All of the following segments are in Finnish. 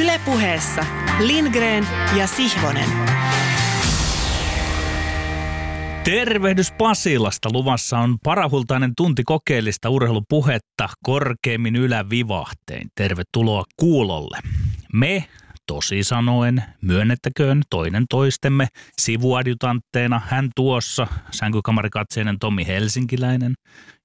Ylepuheessa Lindgren ja Sihvonen. Tervehdys Pasilasta. Luvassa on parahultainen tunti kokeellista urheilupuhetta korkeimmin ylävivahteen. Tervetuloa kuulolle. Me, tosi sanoen, myönnettäköön toinen toistemme sivuadjutantteena hän tuossa, sänkykamarikatseinen Tomi Helsinkiläinen,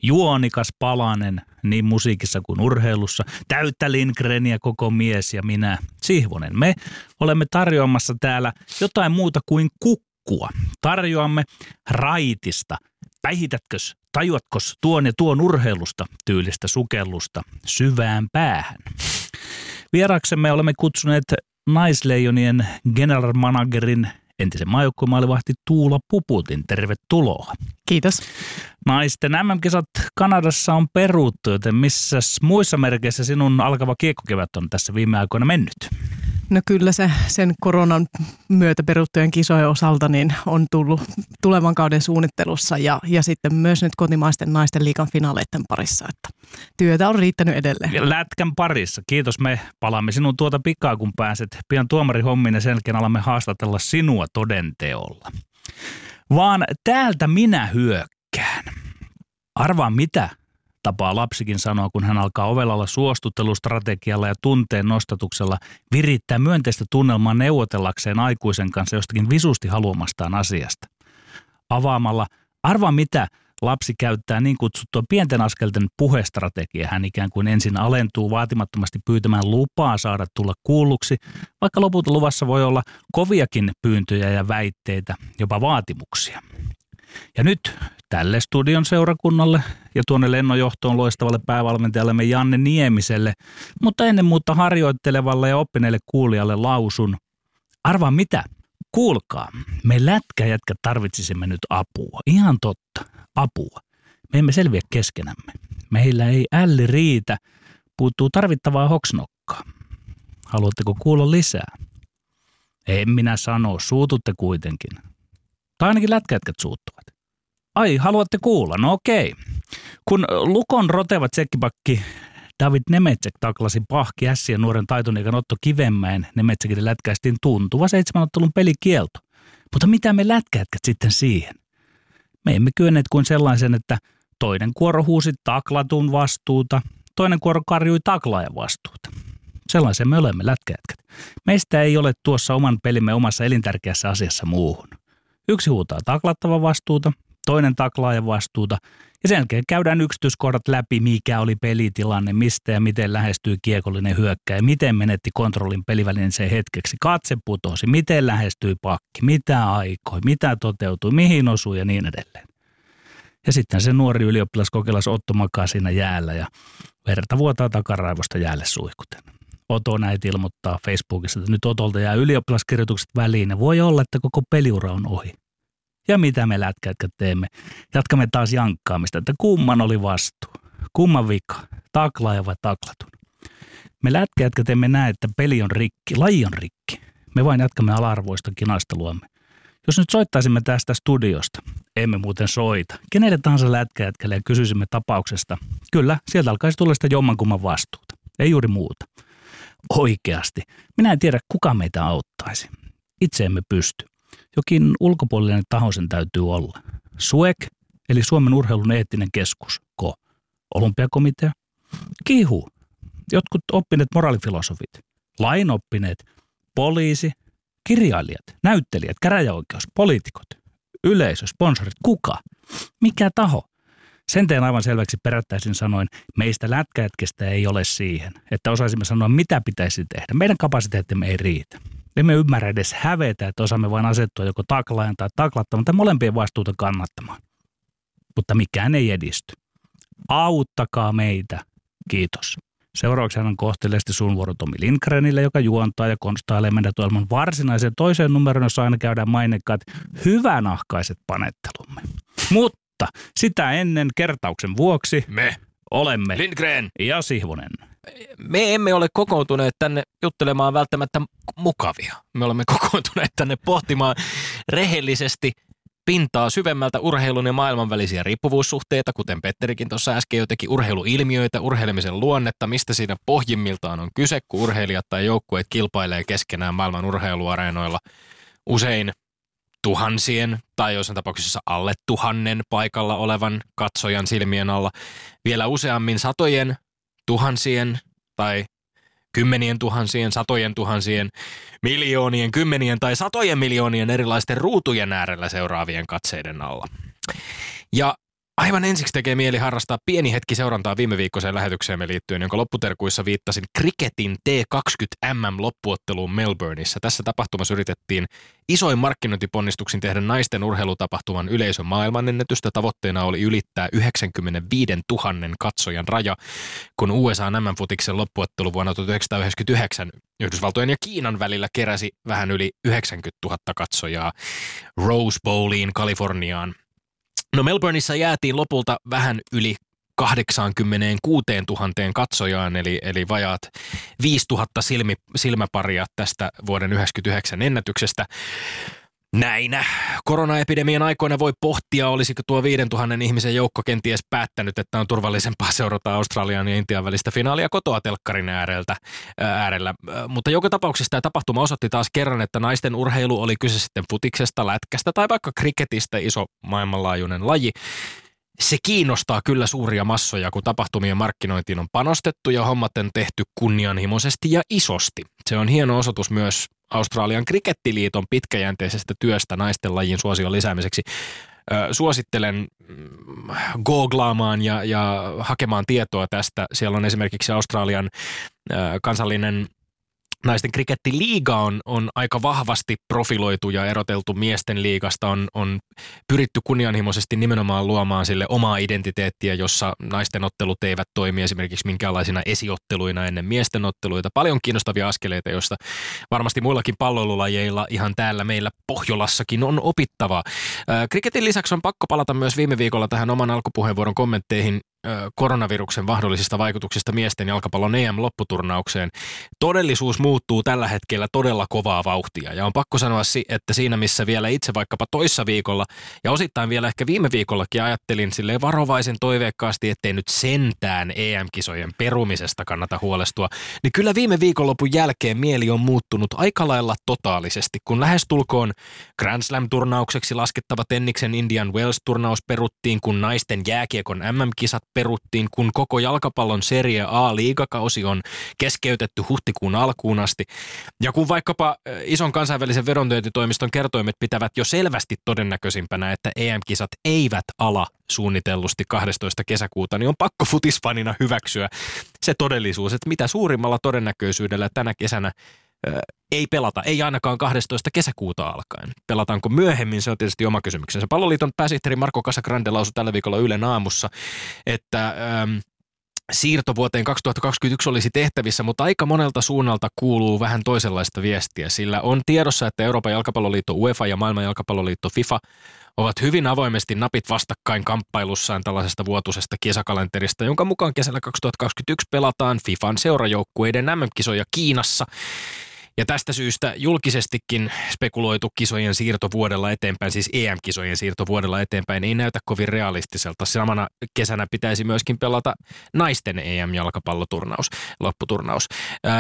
juonikas palanen niin musiikissa kuin urheilussa, täyttä Lindgreniä koko mies ja minä, Sihvonen. Me olemme tarjoamassa täällä jotain muuta kuin kukkua. Tarjoamme raitista, päihitätkös, tajuatkos tuon ja tuon urheilusta tyylistä sukellusta syvään päähän. Vieraksemme olemme kutsuneet naisleijonien general managerin entisen maajoukkuemaalivahti Tuula Puputin. Tervetuloa. Kiitos. Naisten MM-kisat Kanadassa on peruttu, joten missä muissa merkeissä sinun alkava kiekkokevät on tässä viime aikoina mennyt? No kyllä se sen koronan myötä peruttujen kisojen osalta niin on tullut tulevan kauden suunnittelussa ja, ja sitten myös nyt kotimaisten naisten liikan finaaleiden parissa, että työtä on riittänyt edelleen. Lätkän parissa. Kiitos. Me palaamme sinun tuota pikaa, kun pääset pian tuomari hommiin ja sen jälkeen alamme haastatella sinua todenteolla. Vaan täältä minä hyökkään. Arvaa mitä tapaa lapsikin sanoa, kun hän alkaa ovellalla suostuttelustrategialla ja tunteen nostatuksella virittää myönteistä tunnelmaa neuvotellakseen aikuisen kanssa jostakin visusti haluamastaan asiasta. Avaamalla, arvaa mitä, lapsi käyttää niin kutsuttua pienten askelten puhestrategiaa. Hän ikään kuin ensin alentuu vaatimattomasti pyytämään lupaa saada tulla kuulluksi, vaikka lopulta luvassa voi olla koviakin pyyntöjä ja väitteitä, jopa vaatimuksia. Ja nyt tälle studion seurakunnalle ja tuonne lennonjohtoon loistavalle päävalmentajallemme Janne Niemiselle, mutta ennen muuta harjoittelevalle ja oppineelle kuulijalle lausun. Arvaa mitä? Kuulkaa, me lätkäjätkä tarvitsisimme nyt apua. Ihan totta, apua. Me emme selviä keskenämme. Meillä ei älli riitä. Puuttuu tarvittavaa hoksnokkaa. Haluatteko kuulla lisää? En minä sano, suututte kuitenkin. Tai ainakin lätkäjätkät suuttuvat. Ai, haluatte kuulla? No okei. Kun Lukon roteva tsekkipakki David Nemetsek taklasi pahki ässiä nuoren taitoniikan Otto Kivenmäen Nemetsekille lätkäistiin tuntuva seitsemänottelun pelikielto. Mutta mitä me lätkäjätkät sitten siihen? Me emme kyenneet kuin sellaisen, että toinen kuoro huusi taklatun vastuuta, toinen kuoro karjui taklaajan vastuuta. Sellaisen me olemme lätkäjätkät. Meistä ei ole tuossa oman pelimme omassa elintärkeässä asiassa muuhun. Yksi huutaa taklattava vastuuta, toinen taklaajan vastuuta ja sen jälkeen käydään yksityiskohdat läpi, mikä oli pelitilanne, mistä ja miten lähestyy kiekollinen hyökkäjä, miten menetti kontrollin sen hetkeksi, katse putosi, miten lähestyi pakki, mitä aikoi, mitä toteutui, mihin osui ja niin edelleen. Ja sitten se nuori ylioppilaskokelas Otto makaa siinä jäällä ja verta vuotaa takaraivosta jäälle suihkuten. Oto näitä ilmoittaa Facebookissa, että nyt Otolta jää ylioppilaskirjoitukset väliin ja voi olla, että koko peliura on ohi. Ja mitä me lätkätkä teemme? Jatkamme taas jankkaamista, että kumman oli vastuu. Kumman vika, taklaaja vai taklatun? Me lätkäjätkä teemme näe, että peli on rikki, laji on rikki. Me vain jatkamme ala-arvoista kinasteluamme. Jos nyt soittaisimme tästä studiosta, emme muuten soita, kenelle tahansa lätkäjätkälle ja kysyisimme tapauksesta, kyllä, sieltä alkaisi tulla sitä jommankumman vastuuta. Ei juuri muuta. Oikeasti. Minä en tiedä, kuka meitä auttaisi. Itse emme pysty. Jokin ulkopuolinen taho sen täytyy olla. SUEK, eli Suomen urheilun eettinen keskus, ko. Olympiakomitea, kihu, jotkut oppineet moraalifilosofit, lainoppineet, poliisi, kirjailijat, näyttelijät, käräjäoikeus, poliitikot, yleisö, sponsorit, kuka, mikä taho. Sen teen aivan selväksi perättäisin sanoin, meistä lätkäjätkestä ei ole siihen, että osaisimme sanoa, mitä pitäisi tehdä. Meidän kapasiteettimme ei riitä. Emme ymmärrä edes hävetä, että osaamme vain asettua joko taklaajan tai taklattamaan tai molempien vastuuta kannattamaan. Mutta mikään ei edisty. Auttakaa meitä. Kiitos. Seuraavaksi hän on kohteliaasti sun vuoro Tomi Lindgrenille, joka juontaa ja konstailee meidät ohjelman varsinaiseen toiseen numeroon, jossa aina käydään mainekkaat hyvänahkaiset panettelumme. Mutta sitä ennen kertauksen vuoksi me. olemme Lindgren. Ja Sihvonen. Me emme ole kokoontuneet tänne juttelemaan välttämättä mukavia. Me olemme kokoontuneet tänne pohtimaan rehellisesti pintaa syvemmältä urheilun ja maailman välisiä riippuvuussuhteita, kuten Petterikin tuossa äsken jo teki urheiluilmiöitä, urheilemisen luonnetta, mistä siinä pohjimmiltaan on kyse, kun urheilijat tai joukkueet kilpailee keskenään maailman urheiluareenoilla usein tuhansien tai jossain tapauksessa alle tuhannen paikalla olevan katsojan silmien alla. Vielä useammin satojen, tuhansien tai kymmenien tuhansien, satojen tuhansien, miljoonien, kymmenien tai satojen miljoonien erilaisten ruutujen äärellä seuraavien katseiden alla. Ja Aivan ensiksi tekee mieli harrastaa pieni hetki seurantaa viime viikkoiseen lähetykseemme liittyen, jonka lopputerkuissa viittasin kriketin T20 MM-loppuotteluun Melbourneissa. Tässä tapahtumassa yritettiin isoin markkinointiponnistuksin tehdä naisten urheilutapahtuman yleisön maailmanennätystä. Tavoitteena oli ylittää 95 000 katsojan raja, kun USA MM-futiksen loppuottelu vuonna 1999 Yhdysvaltojen ja Kiinan välillä keräsi vähän yli 90 000 katsojaa Rose Bowliin Kaliforniaan No Melbourneissa jäätiin lopulta vähän yli 86 000 katsojaan, eli, eli vajaat 5000 silmi, silmäparia tästä vuoden 1999 ennätyksestä. Näinä koronaepidemian aikoina voi pohtia, olisiko tuo 5000 ihmisen joukko kenties päättänyt, että on turvallisempaa seurata Australian ja Intian välistä finaalia kotoa telkkarin ääreltä, äärellä. Mutta joka tapauksessa tämä tapahtuma osoitti taas kerran, että naisten urheilu oli kyse sitten futiksesta, lätkästä tai vaikka kriketistä iso maailmanlaajuinen laji. Se kiinnostaa kyllä suuria massoja, kun tapahtumien markkinointiin on panostettu ja hommat on tehty kunnianhimoisesti ja isosti. Se on hieno osoitus myös Australian krikettiliiton pitkäjänteisestä työstä naisten lajin suosion lisäämiseksi. Suosittelen mm, googlaamaan ja, ja hakemaan tietoa tästä. Siellä on esimerkiksi Australian kansallinen naisten krikettiliiga on, on aika vahvasti profiloitu ja eroteltu miesten liigasta. On, on pyritty kunnianhimoisesti nimenomaan luomaan sille omaa identiteettiä, jossa naisten ottelut eivät toimi esimerkiksi minkäänlaisina esiotteluina ennen miesten otteluita. Paljon kiinnostavia askeleita, joista varmasti muillakin palloilulajeilla ihan täällä meillä Pohjolassakin on opittavaa. Kriketin lisäksi on pakko palata myös viime viikolla tähän oman alkupuheenvuoron kommentteihin koronaviruksen mahdollisista vaikutuksista miesten jalkapallon EM-lopputurnaukseen. Todellisuus muuttuu tällä hetkellä todella kovaa vauhtia ja on pakko sanoa, että siinä missä vielä itse vaikkapa toissa viikolla ja osittain vielä ehkä viime viikollakin ajattelin sille varovaisen toiveikkaasti, ettei nyt sentään EM-kisojen perumisesta kannata huolestua, niin kyllä viime viikonlopun jälkeen mieli on muuttunut aika lailla totaalisesti, kun lähestulkoon Grand Slam-turnaukseksi laskettava Tenniksen Indian Wells-turnaus peruttiin, kun naisten jääkiekon MM-kisat peruttiin, kun koko jalkapallon Serie A-liigakausi on keskeytetty huhtikuun alkuun asti. Ja kun vaikkapa ison kansainvälisen verontyöntitoimiston kertoimet pitävät jo selvästi todennäköisimpänä, että EM-kisat eivät ala suunnitellusti 12. kesäkuuta, niin on pakko futisfanina hyväksyä se todellisuus, että mitä suurimmalla todennäköisyydellä tänä kesänä ei pelata, ei ainakaan 12. kesäkuuta alkaen. Pelataanko myöhemmin, se on tietysti oma kysymyksensä. Palloliiton pääsihteeri Marko Casagrande lausui tällä viikolla Ylen aamussa, että ähm, siirto vuoteen 2021 olisi tehtävissä, mutta aika monelta suunnalta kuuluu vähän toisenlaista viestiä, sillä on tiedossa, että Euroopan jalkapalloliitto UEFA ja maailman jalkapalloliitto FIFA ovat hyvin avoimesti napit vastakkain kamppailussaan tällaisesta vuotuisesta kesäkalenterista, jonka mukaan kesällä 2021 pelataan FIFAn seurajoukkueiden MM-kisoja Kiinassa. Ja tästä syystä julkisestikin spekuloitu kisojen siirto vuodella eteenpäin, siis EM-kisojen siirto vuodella eteenpäin, ei näytä kovin realistiselta. Samana kesänä pitäisi myöskin pelata naisten EM-jalkapalloturnaus, lopputurnaus. Öö,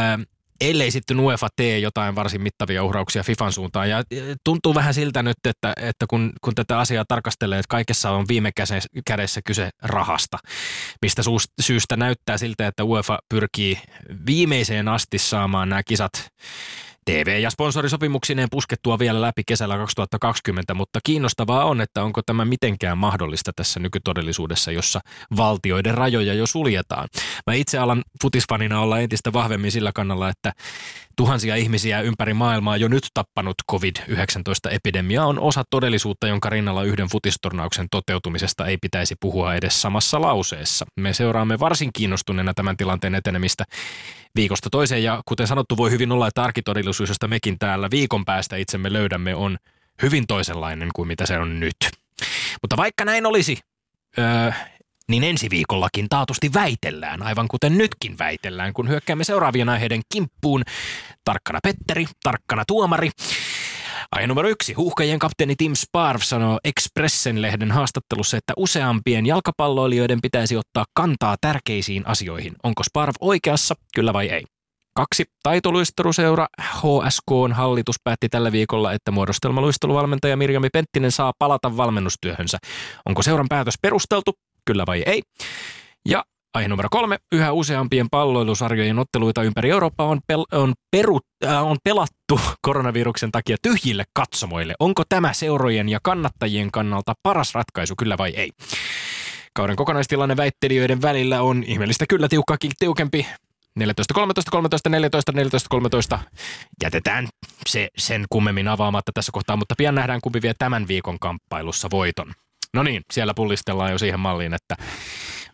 ellei sitten UEFA tee jotain varsin mittavia uhrauksia FIFAn suuntaan. Ja tuntuu vähän siltä nyt, että, että kun, kun tätä asiaa tarkastelee, että kaikessa on viime kädessä kyse rahasta, mistä syystä näyttää siltä, että UEFA pyrkii viimeiseen asti saamaan nämä kisat TV- ja sponsorisopimuksineen puskettua vielä läpi kesällä 2020, mutta kiinnostavaa on, että onko tämä mitenkään mahdollista tässä nykytodellisuudessa, jossa valtioiden rajoja jo suljetaan. Mä itse alan futisfanina olla entistä vahvemmin sillä kannalla, että tuhansia ihmisiä ympäri maailmaa jo nyt tappanut COVID-19-epidemia on osa todellisuutta, jonka rinnalla yhden futistornauksen toteutumisesta ei pitäisi puhua edes samassa lauseessa. Me seuraamme varsin kiinnostuneena tämän tilanteen etenemistä viikosta toiseen ja kuten sanottu voi hyvin olla, että arkitodellisuus, josta mekin täällä viikon päästä itsemme löydämme, on hyvin toisenlainen kuin mitä se on nyt. Mutta vaikka näin olisi, öö, niin ensi viikollakin taatusti väitellään, aivan kuten nytkin väitellään, kun hyökkäämme seuraavien aiheiden kimppuun. Tarkkana Petteri, tarkkana tuomari. Aihe numero yksi. Huuhkajien kapteeni Tim Sparv sanoo Expressen-lehden haastattelussa, että useampien jalkapalloilijoiden pitäisi ottaa kantaa tärkeisiin asioihin. Onko Sparv oikeassa, kyllä vai ei? Kaksi. Taitoluisteluseura HSKn hallitus päätti tällä viikolla, että muodostelmaluisteluvalmentaja Mirjami Penttinen saa palata valmennustyöhönsä. Onko seuran päätös perusteltu, kyllä vai ei? Ja Aihe numero kolme. Yhä useampien palloilusarjojen otteluita ympäri Eurooppaa on, pel- on, perut, äh, on pelattu koronaviruksen takia tyhjille katsomoille. Onko tämä seurojen ja kannattajien kannalta paras ratkaisu, kyllä vai ei? Kauden kokonaistilanne väittelijöiden välillä on ihmeellistä kyllä tiukkaakin tiukempi. 14, 13, 13, 14, 14, 13. Jätetään se sen kummemmin avaamatta tässä kohtaa, mutta pian nähdään kumpi vie tämän viikon kamppailussa voiton. No niin, siellä pullistellaan jo siihen malliin, että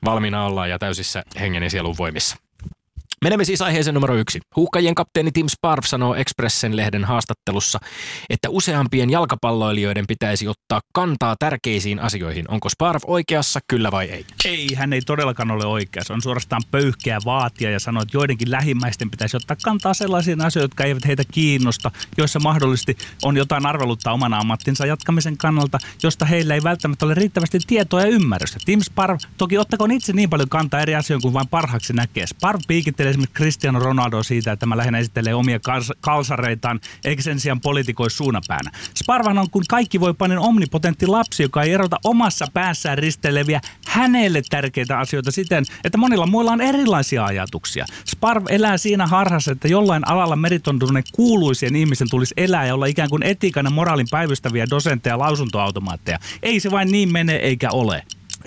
valmiina ollaan ja täysissä hengen ja sielun voimissa. Menemme siis aiheeseen numero yksi. Huuhkajien kapteeni Tim Sparv sanoo Expressen-lehden haastattelussa, että useampien jalkapalloilijoiden pitäisi ottaa kantaa tärkeisiin asioihin. Onko Sparv oikeassa, kyllä vai ei? Ei, hän ei todellakaan ole oikeassa. On suorastaan pöyhkeä vaatia ja sanoo, että joidenkin lähimmäisten pitäisi ottaa kantaa sellaisiin asioihin, jotka eivät heitä kiinnosta, joissa mahdollisesti on jotain arvelutta oman ammattinsa jatkamisen kannalta, josta heillä ei välttämättä ole riittävästi tietoa ja ymmärrystä. Tim Sparv, toki ottakoon itse niin paljon kantaa eri asioihin kuin vain parhaaksi näkee. Sparv piikittelee esimerkiksi Cristiano Ronaldo siitä, että tämä lähinnä esittelee omia kals- kalsareitaan, eikä sen sijaan politikoi suunapäänä. Sparvan on kuin kaikki voi panin omnipotentti lapsi, joka ei erota omassa päässään risteileviä hänelle tärkeitä asioita siten, että monilla muilla on erilaisia ajatuksia. Sparv elää siinä harhassa, että jollain alalla meritontuneen kuuluisien ihmisen tulisi elää ja olla ikään kuin etiikan ja moraalin päivystäviä dosentteja ja lausuntoautomaatteja. Ei se vain niin mene eikä ole.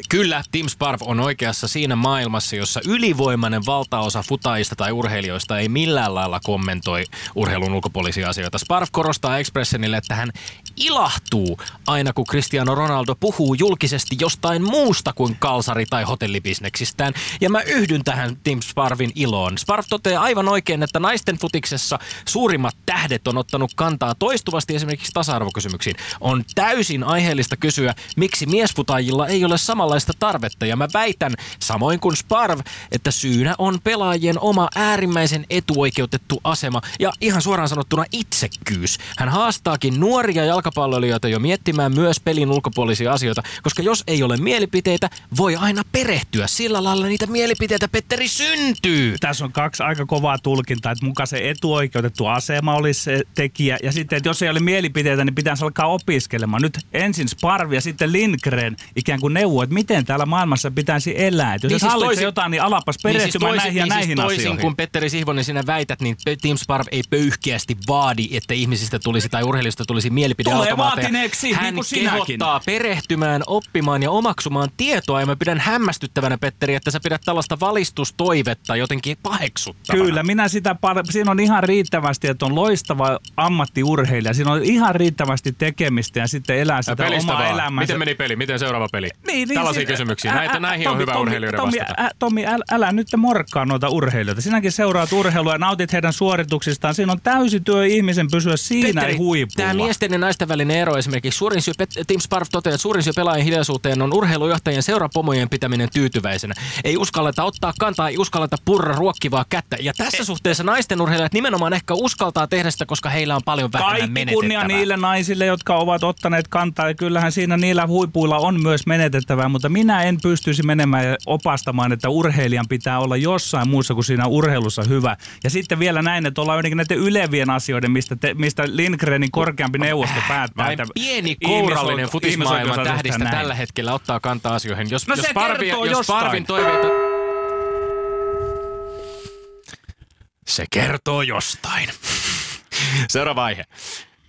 Kyllä, Tim Sparv on oikeassa siinä maailmassa, jossa ylivoimainen valtaosa futaista tai urheilijoista ei millään lailla kommentoi urheilun ulkopuolisia asioita. Sparv korostaa Expressionille, että hän ilahtuu aina kun Cristiano Ronaldo puhuu julkisesti jostain muusta kuin kalsari- tai hotellibisneksistään. Ja mä yhdyn tähän Tim Sparvin iloon. Sparv toteaa aivan oikein, että naisten futiksessa suurimmat tähdet on ottanut kantaa toistuvasti esimerkiksi tasa-arvokysymyksiin. On täysin aiheellista kysyä, miksi miesfutajilla ei ole samanlaista tarvetta. Ja mä väitän, samoin kuin Sparv, että syynä on pelaajien oma äärimmäisen etuoikeutettu asema ja ihan suoraan sanottuna itsekkyys. Hän haastaakin nuoria jalkapalloilijoita jo miettimään myös pelin ulkopuolisia asioita, koska jos ei ole mielipiteitä, voi aina perehtyä. Sillä lailla niitä mielipiteitä, Petteri, syntyy. Tässä on kaksi aika kovaa tulkintaa, että mukaan se etuoikeutettu asema olisi se tekijä. Ja sitten, että jos ei ole mielipiteitä, niin pitäisi alkaa opiskelemaan. Nyt ensin Sparvi ja sitten Lindgren ikään kuin neuvoo, että miten täällä maailmassa pitäisi elää. Että jos Niin niin siis toisin- jotain, niin alapas perehtymään näihin ja niin näihin siis toisin asioihin. kuin Petteri Sihvonen sinä väität, niin Tim Sparv ei pöyhkeästi vaadi, että ihmisistä tulisi tai urheilijoista tulisi mielipideautomaatteja. vaatineeksi, Hän niin kuin perehtymään, oppimaan ja omaksumaan tietoa. Ja mä pidän hämmästyttävänä, Petteri, että sä pidät tällaista valistustoivetta jotenkin paheksuttavana. Kyllä, minä sitä, par- siinä on ihan riittävästi, että on loistava ammattiurheilija. Siinä on ihan riittävästi tekemistä ja sitten elää sitä pelistä omaa vaan. elämäänsä. Miten meni peli? Miten seuraava peli? Niin, niin, Tällaisia siinä- kysymyksiä. Näitä, ä- näihin on Tommi, hyvä Tommi, urheilijoiden Tommi, vastata. ä, Tommi, älä, älä nyt morkkaa noita urheilijoita. Sinäkin seuraat urheilua ja nautit heidän suorituksistaan. Siinä on täysi työ ihmisen pysyä siinä ei huipulla. Tämä miesten ja naisten välinen ero esimerkiksi. Suurin syy, Tim Sparv toteaa, että suurin syy pelaajien hiljaisuuteen on urheilujohtajien seurapomojen pitäminen tyytyväisenä. Ei uskalleta ottaa kantaa, ei uskalleta purra ruokkivaa kättä. Ja tässä suhteessa naisten urheilijat nimenomaan ehkä uskaltaa tehdä sitä, koska heillä on paljon vähemmän Kaikki menetettävää. kunnia niille naisille, jotka ovat ottaneet kantaa. Ja kyllähän siinä niillä huipuilla on myös menetettävää, mutta minä en pystyisi menemään ja opastamaan, että urheilijan pitää olla jossain muussa kuin siinä urheilussa hyvä. Ja sitten vielä näin, että ollaan jotenkin näiden ylevien asioiden, mistä, te, mistä Lindgrenin korkeampi neuvosto päättää. Vain että pieni kourallinen futismaailman tähdistä näin. tällä hetkellä ottaa kantaa asioihin. Jos, No jos, kertoo jos jostain. Sparvin toiveita... Se kertoo jostain. Seuraava aihe.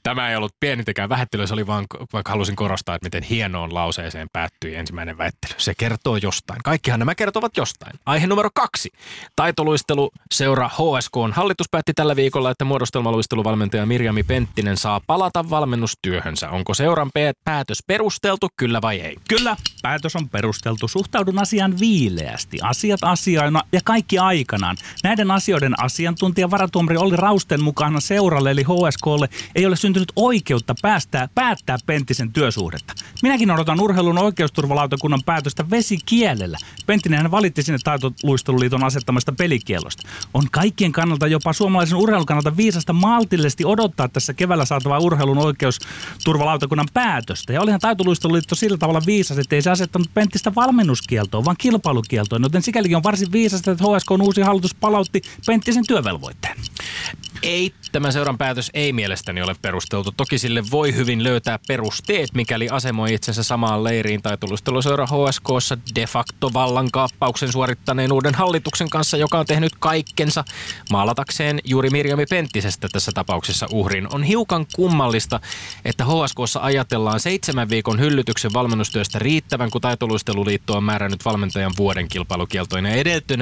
Tämä ei ollut pienintäkään vähättely, se oli vaan, vaikka halusin korostaa, että miten hienoon lauseeseen päättyi ensimmäinen väittely. Se kertoo jostain. Kaikkihan nämä kertovat jostain. Aihe numero kaksi. Taitoluistelu seura HSK on hallitus päätti tällä viikolla, että muodostelmaluisteluvalmentaja Mirjami Penttinen saa palata valmennustyöhönsä. Onko seuran päätös perusteltu, kyllä vai ei? Kyllä, päätös on perusteltu. Suhtaudun asiaan viileästi. Asiat asioina ja kaikki aikanaan. Näiden asioiden asiantuntija varatuomari Olli Rausten mukana seuralle eli HSKlle ei ole syntynyt syntynyt oikeutta päästää, päättää Penttisen työsuhdetta. Minäkin odotan urheilun oikeusturvalautakunnan päätöstä vesikielellä. Penttinen valitti sinne taitoluisteluliiton asettamasta pelikielosta. On kaikkien kannalta, jopa suomalaisen urheilun kannalta viisasta maltillisesti odottaa tässä keväällä saatavaa urheilun oikeusturvalautakunnan päätöstä. Ja olihan taitoluisteluliitto sillä tavalla viisas, että ei se asettanut Penttistä valmennuskieltoon, vaan kilpailukieltoon. Joten sikälikin on varsin viisasta, että HSK on uusi hallitus palautti Penttisen työvelvoitteen. Ei, tämä seuran päätös ei mielestäni ole perusteltu. Toki sille voi hyvin löytää perusteet, mikäli asemoi itsensä samaan leiriin tai tulusteluseura HSKssa de facto vallankaappauksen suorittaneen uuden hallituksen kanssa, joka on tehnyt kaikkensa maalatakseen juuri Mirjami Penttisestä tässä tapauksessa uhrin. On hiukan kummallista, että HSKssa ajatellaan seitsemän viikon hyllytyksen valmennustyöstä riittävän, kun taitoluisteluliitto on määrännyt valmentajan vuoden kilpailukieltoin ja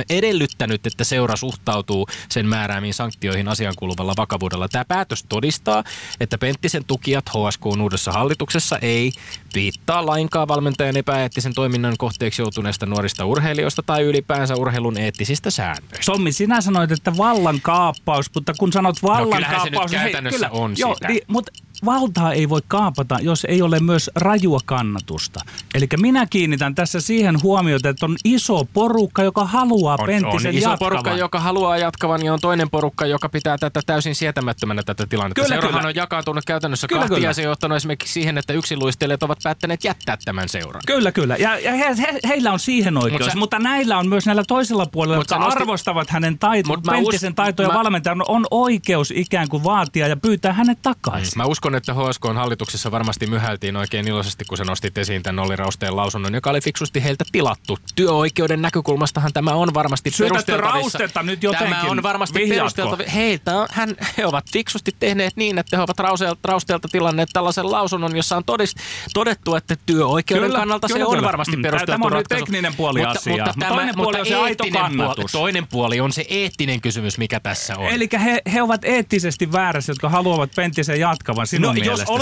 edellyttänyt, että seura suhtautuu sen määräämiin sanktioihin asian kuuluvalla vakavuudella. Tämä päätös todistaa, että Penttisen tukijat HSK uudessa hallituksessa ei viittaa lainkaan valmentajan epäeettisen toiminnan kohteeksi joutuneista nuorista urheilijoista tai ylipäänsä urheilun eettisistä säännöistä. Tommi, sinä sanoit, että vallankaappaus, mutta kun sanot vallankaappaus... No se nyt käytännössä hei, kyllä, on joo, sitä. Niin, mutta valtaa ei voi kaapata, jos ei ole myös rajua kannatusta. Eli minä kiinnitän tässä siihen huomiota, että on iso porukka, joka haluaa on, Penttisen on iso jatkavan. porukka, joka haluaa jatkavan, ja on toinen porukka, joka pitää tätä täysin sietämättömänä tätä tilannetta. Kyllä, Seurahan kyllä. on jakaantunut käytännössä kyllä, kahtia, kyllä. se on johtanut esimerkiksi siihen, että yksinluistelijat ovat päättäneet jättää tämän seuran. Kyllä, kyllä. Ja, ja he, he, heillä on siihen oikeus, Mut sä, mutta näillä on myös näillä toisella puolella, jotka nosti, arvostavat hänen taito, Penttisen taitoja mä, valmentajan, on oikeus ikään kuin vaatia ja pyytää hänet takaisin. Mä uskon, että HSK on hallituksessa varmasti myhältiin oikein iloisesti, kun se nostit esiin tämän Olli Rausteen lausunnon, joka oli fiksusti heiltä tilattu. Työoikeuden näkökulmastahan tämä on varmasti perusteltavissa. Raustetta nyt jotenkin Tämä on varmasti perusteltavissa. Heiltä on, hän, he ovat fiksusti tehneet niin, että he ovat Rausteelta, tilanneet tällaisen lausunnon, jossa on todist, todettu, että työoikeuden kyllä, kannalta kyllä, se on kyllä. varmasti mm, perusteltu Tämä on ratkaisu. tekninen puoli mutta, asiaa. Mutta, tämä, toinen puoli on se aito kannatus. Puoli, toinen puoli on se eettinen kysymys, mikä tässä on. Eli he, he ovat eettisesti väärässä, jotka haluavat Penttisen jatkavan sinun no, mielestäsi. Jos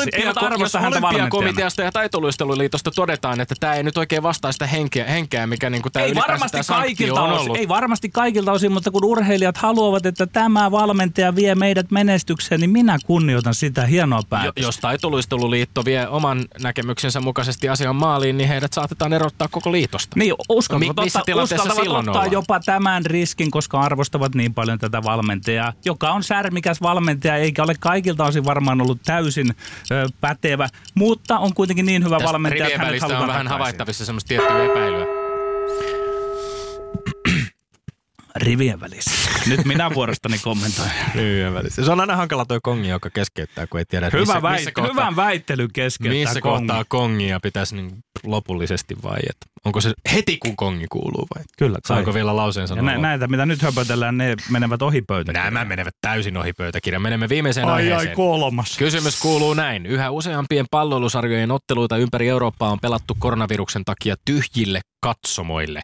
jos olympiakomiteasta ja taitoluisteluliitosta todetaan, että tämä ei nyt oikein vastaa sitä henkeä, henkeä mikä niin tämä ei varmasti kaikilta on ollut. Ei varmasti kaikilta osin, mutta kun urheilijat haluavat, että tämä valmentaja vie meidät menestykseen, niin minä kunnioitan sitä hienoa päätöstä. Jo, jos taitoluisteluliitto vie oman näkemyksensä mukaisesti asian maaliin, niin heidät saatetaan erottaa koko liitosta. Niin, uskaltavat, Mi- missä ottaa, uskaltavat ottaa ollaan? jopa tämän riskin, koska arvostavat niin paljon tätä valmentajaa, joka on särmikäs valmentaja, eikä ole kaikilta osin varmaan ollut täysin ö, pätevä, mutta on kuitenkin niin hyvä Tästä valmentaja, että hänet on vähän takaisin. havaittavissa semmoista tiettyä epäilyä. Rivien välissä. Nyt minä vuorostani kommentoin. Välissä. Se on aina hankala tuo kongi, joka keskeyttää, kun ei tiedä, Hyvä, missä, väit- missä kohtaa, hyvän väittely keskeyttää Missä kongi. kohtaa kongia pitäisi niin lopullisesti vai, että onko se heti kun kongi kuuluu vai? Kyllä. Saanko vielä lauseen sanoa? Ja näitä, mitä nyt höpötellään, ne menevät ohi pöytäkirjan. Nämä menevät täysin ohi pöytäkirjan. Menemme viimeiseen ai, aiheeseen. Ai kolmas. Kysymys kuuluu näin. Yhä useampien palloilusarjojen otteluita ympäri Eurooppaa on pelattu koronaviruksen takia tyhjille katsomoille.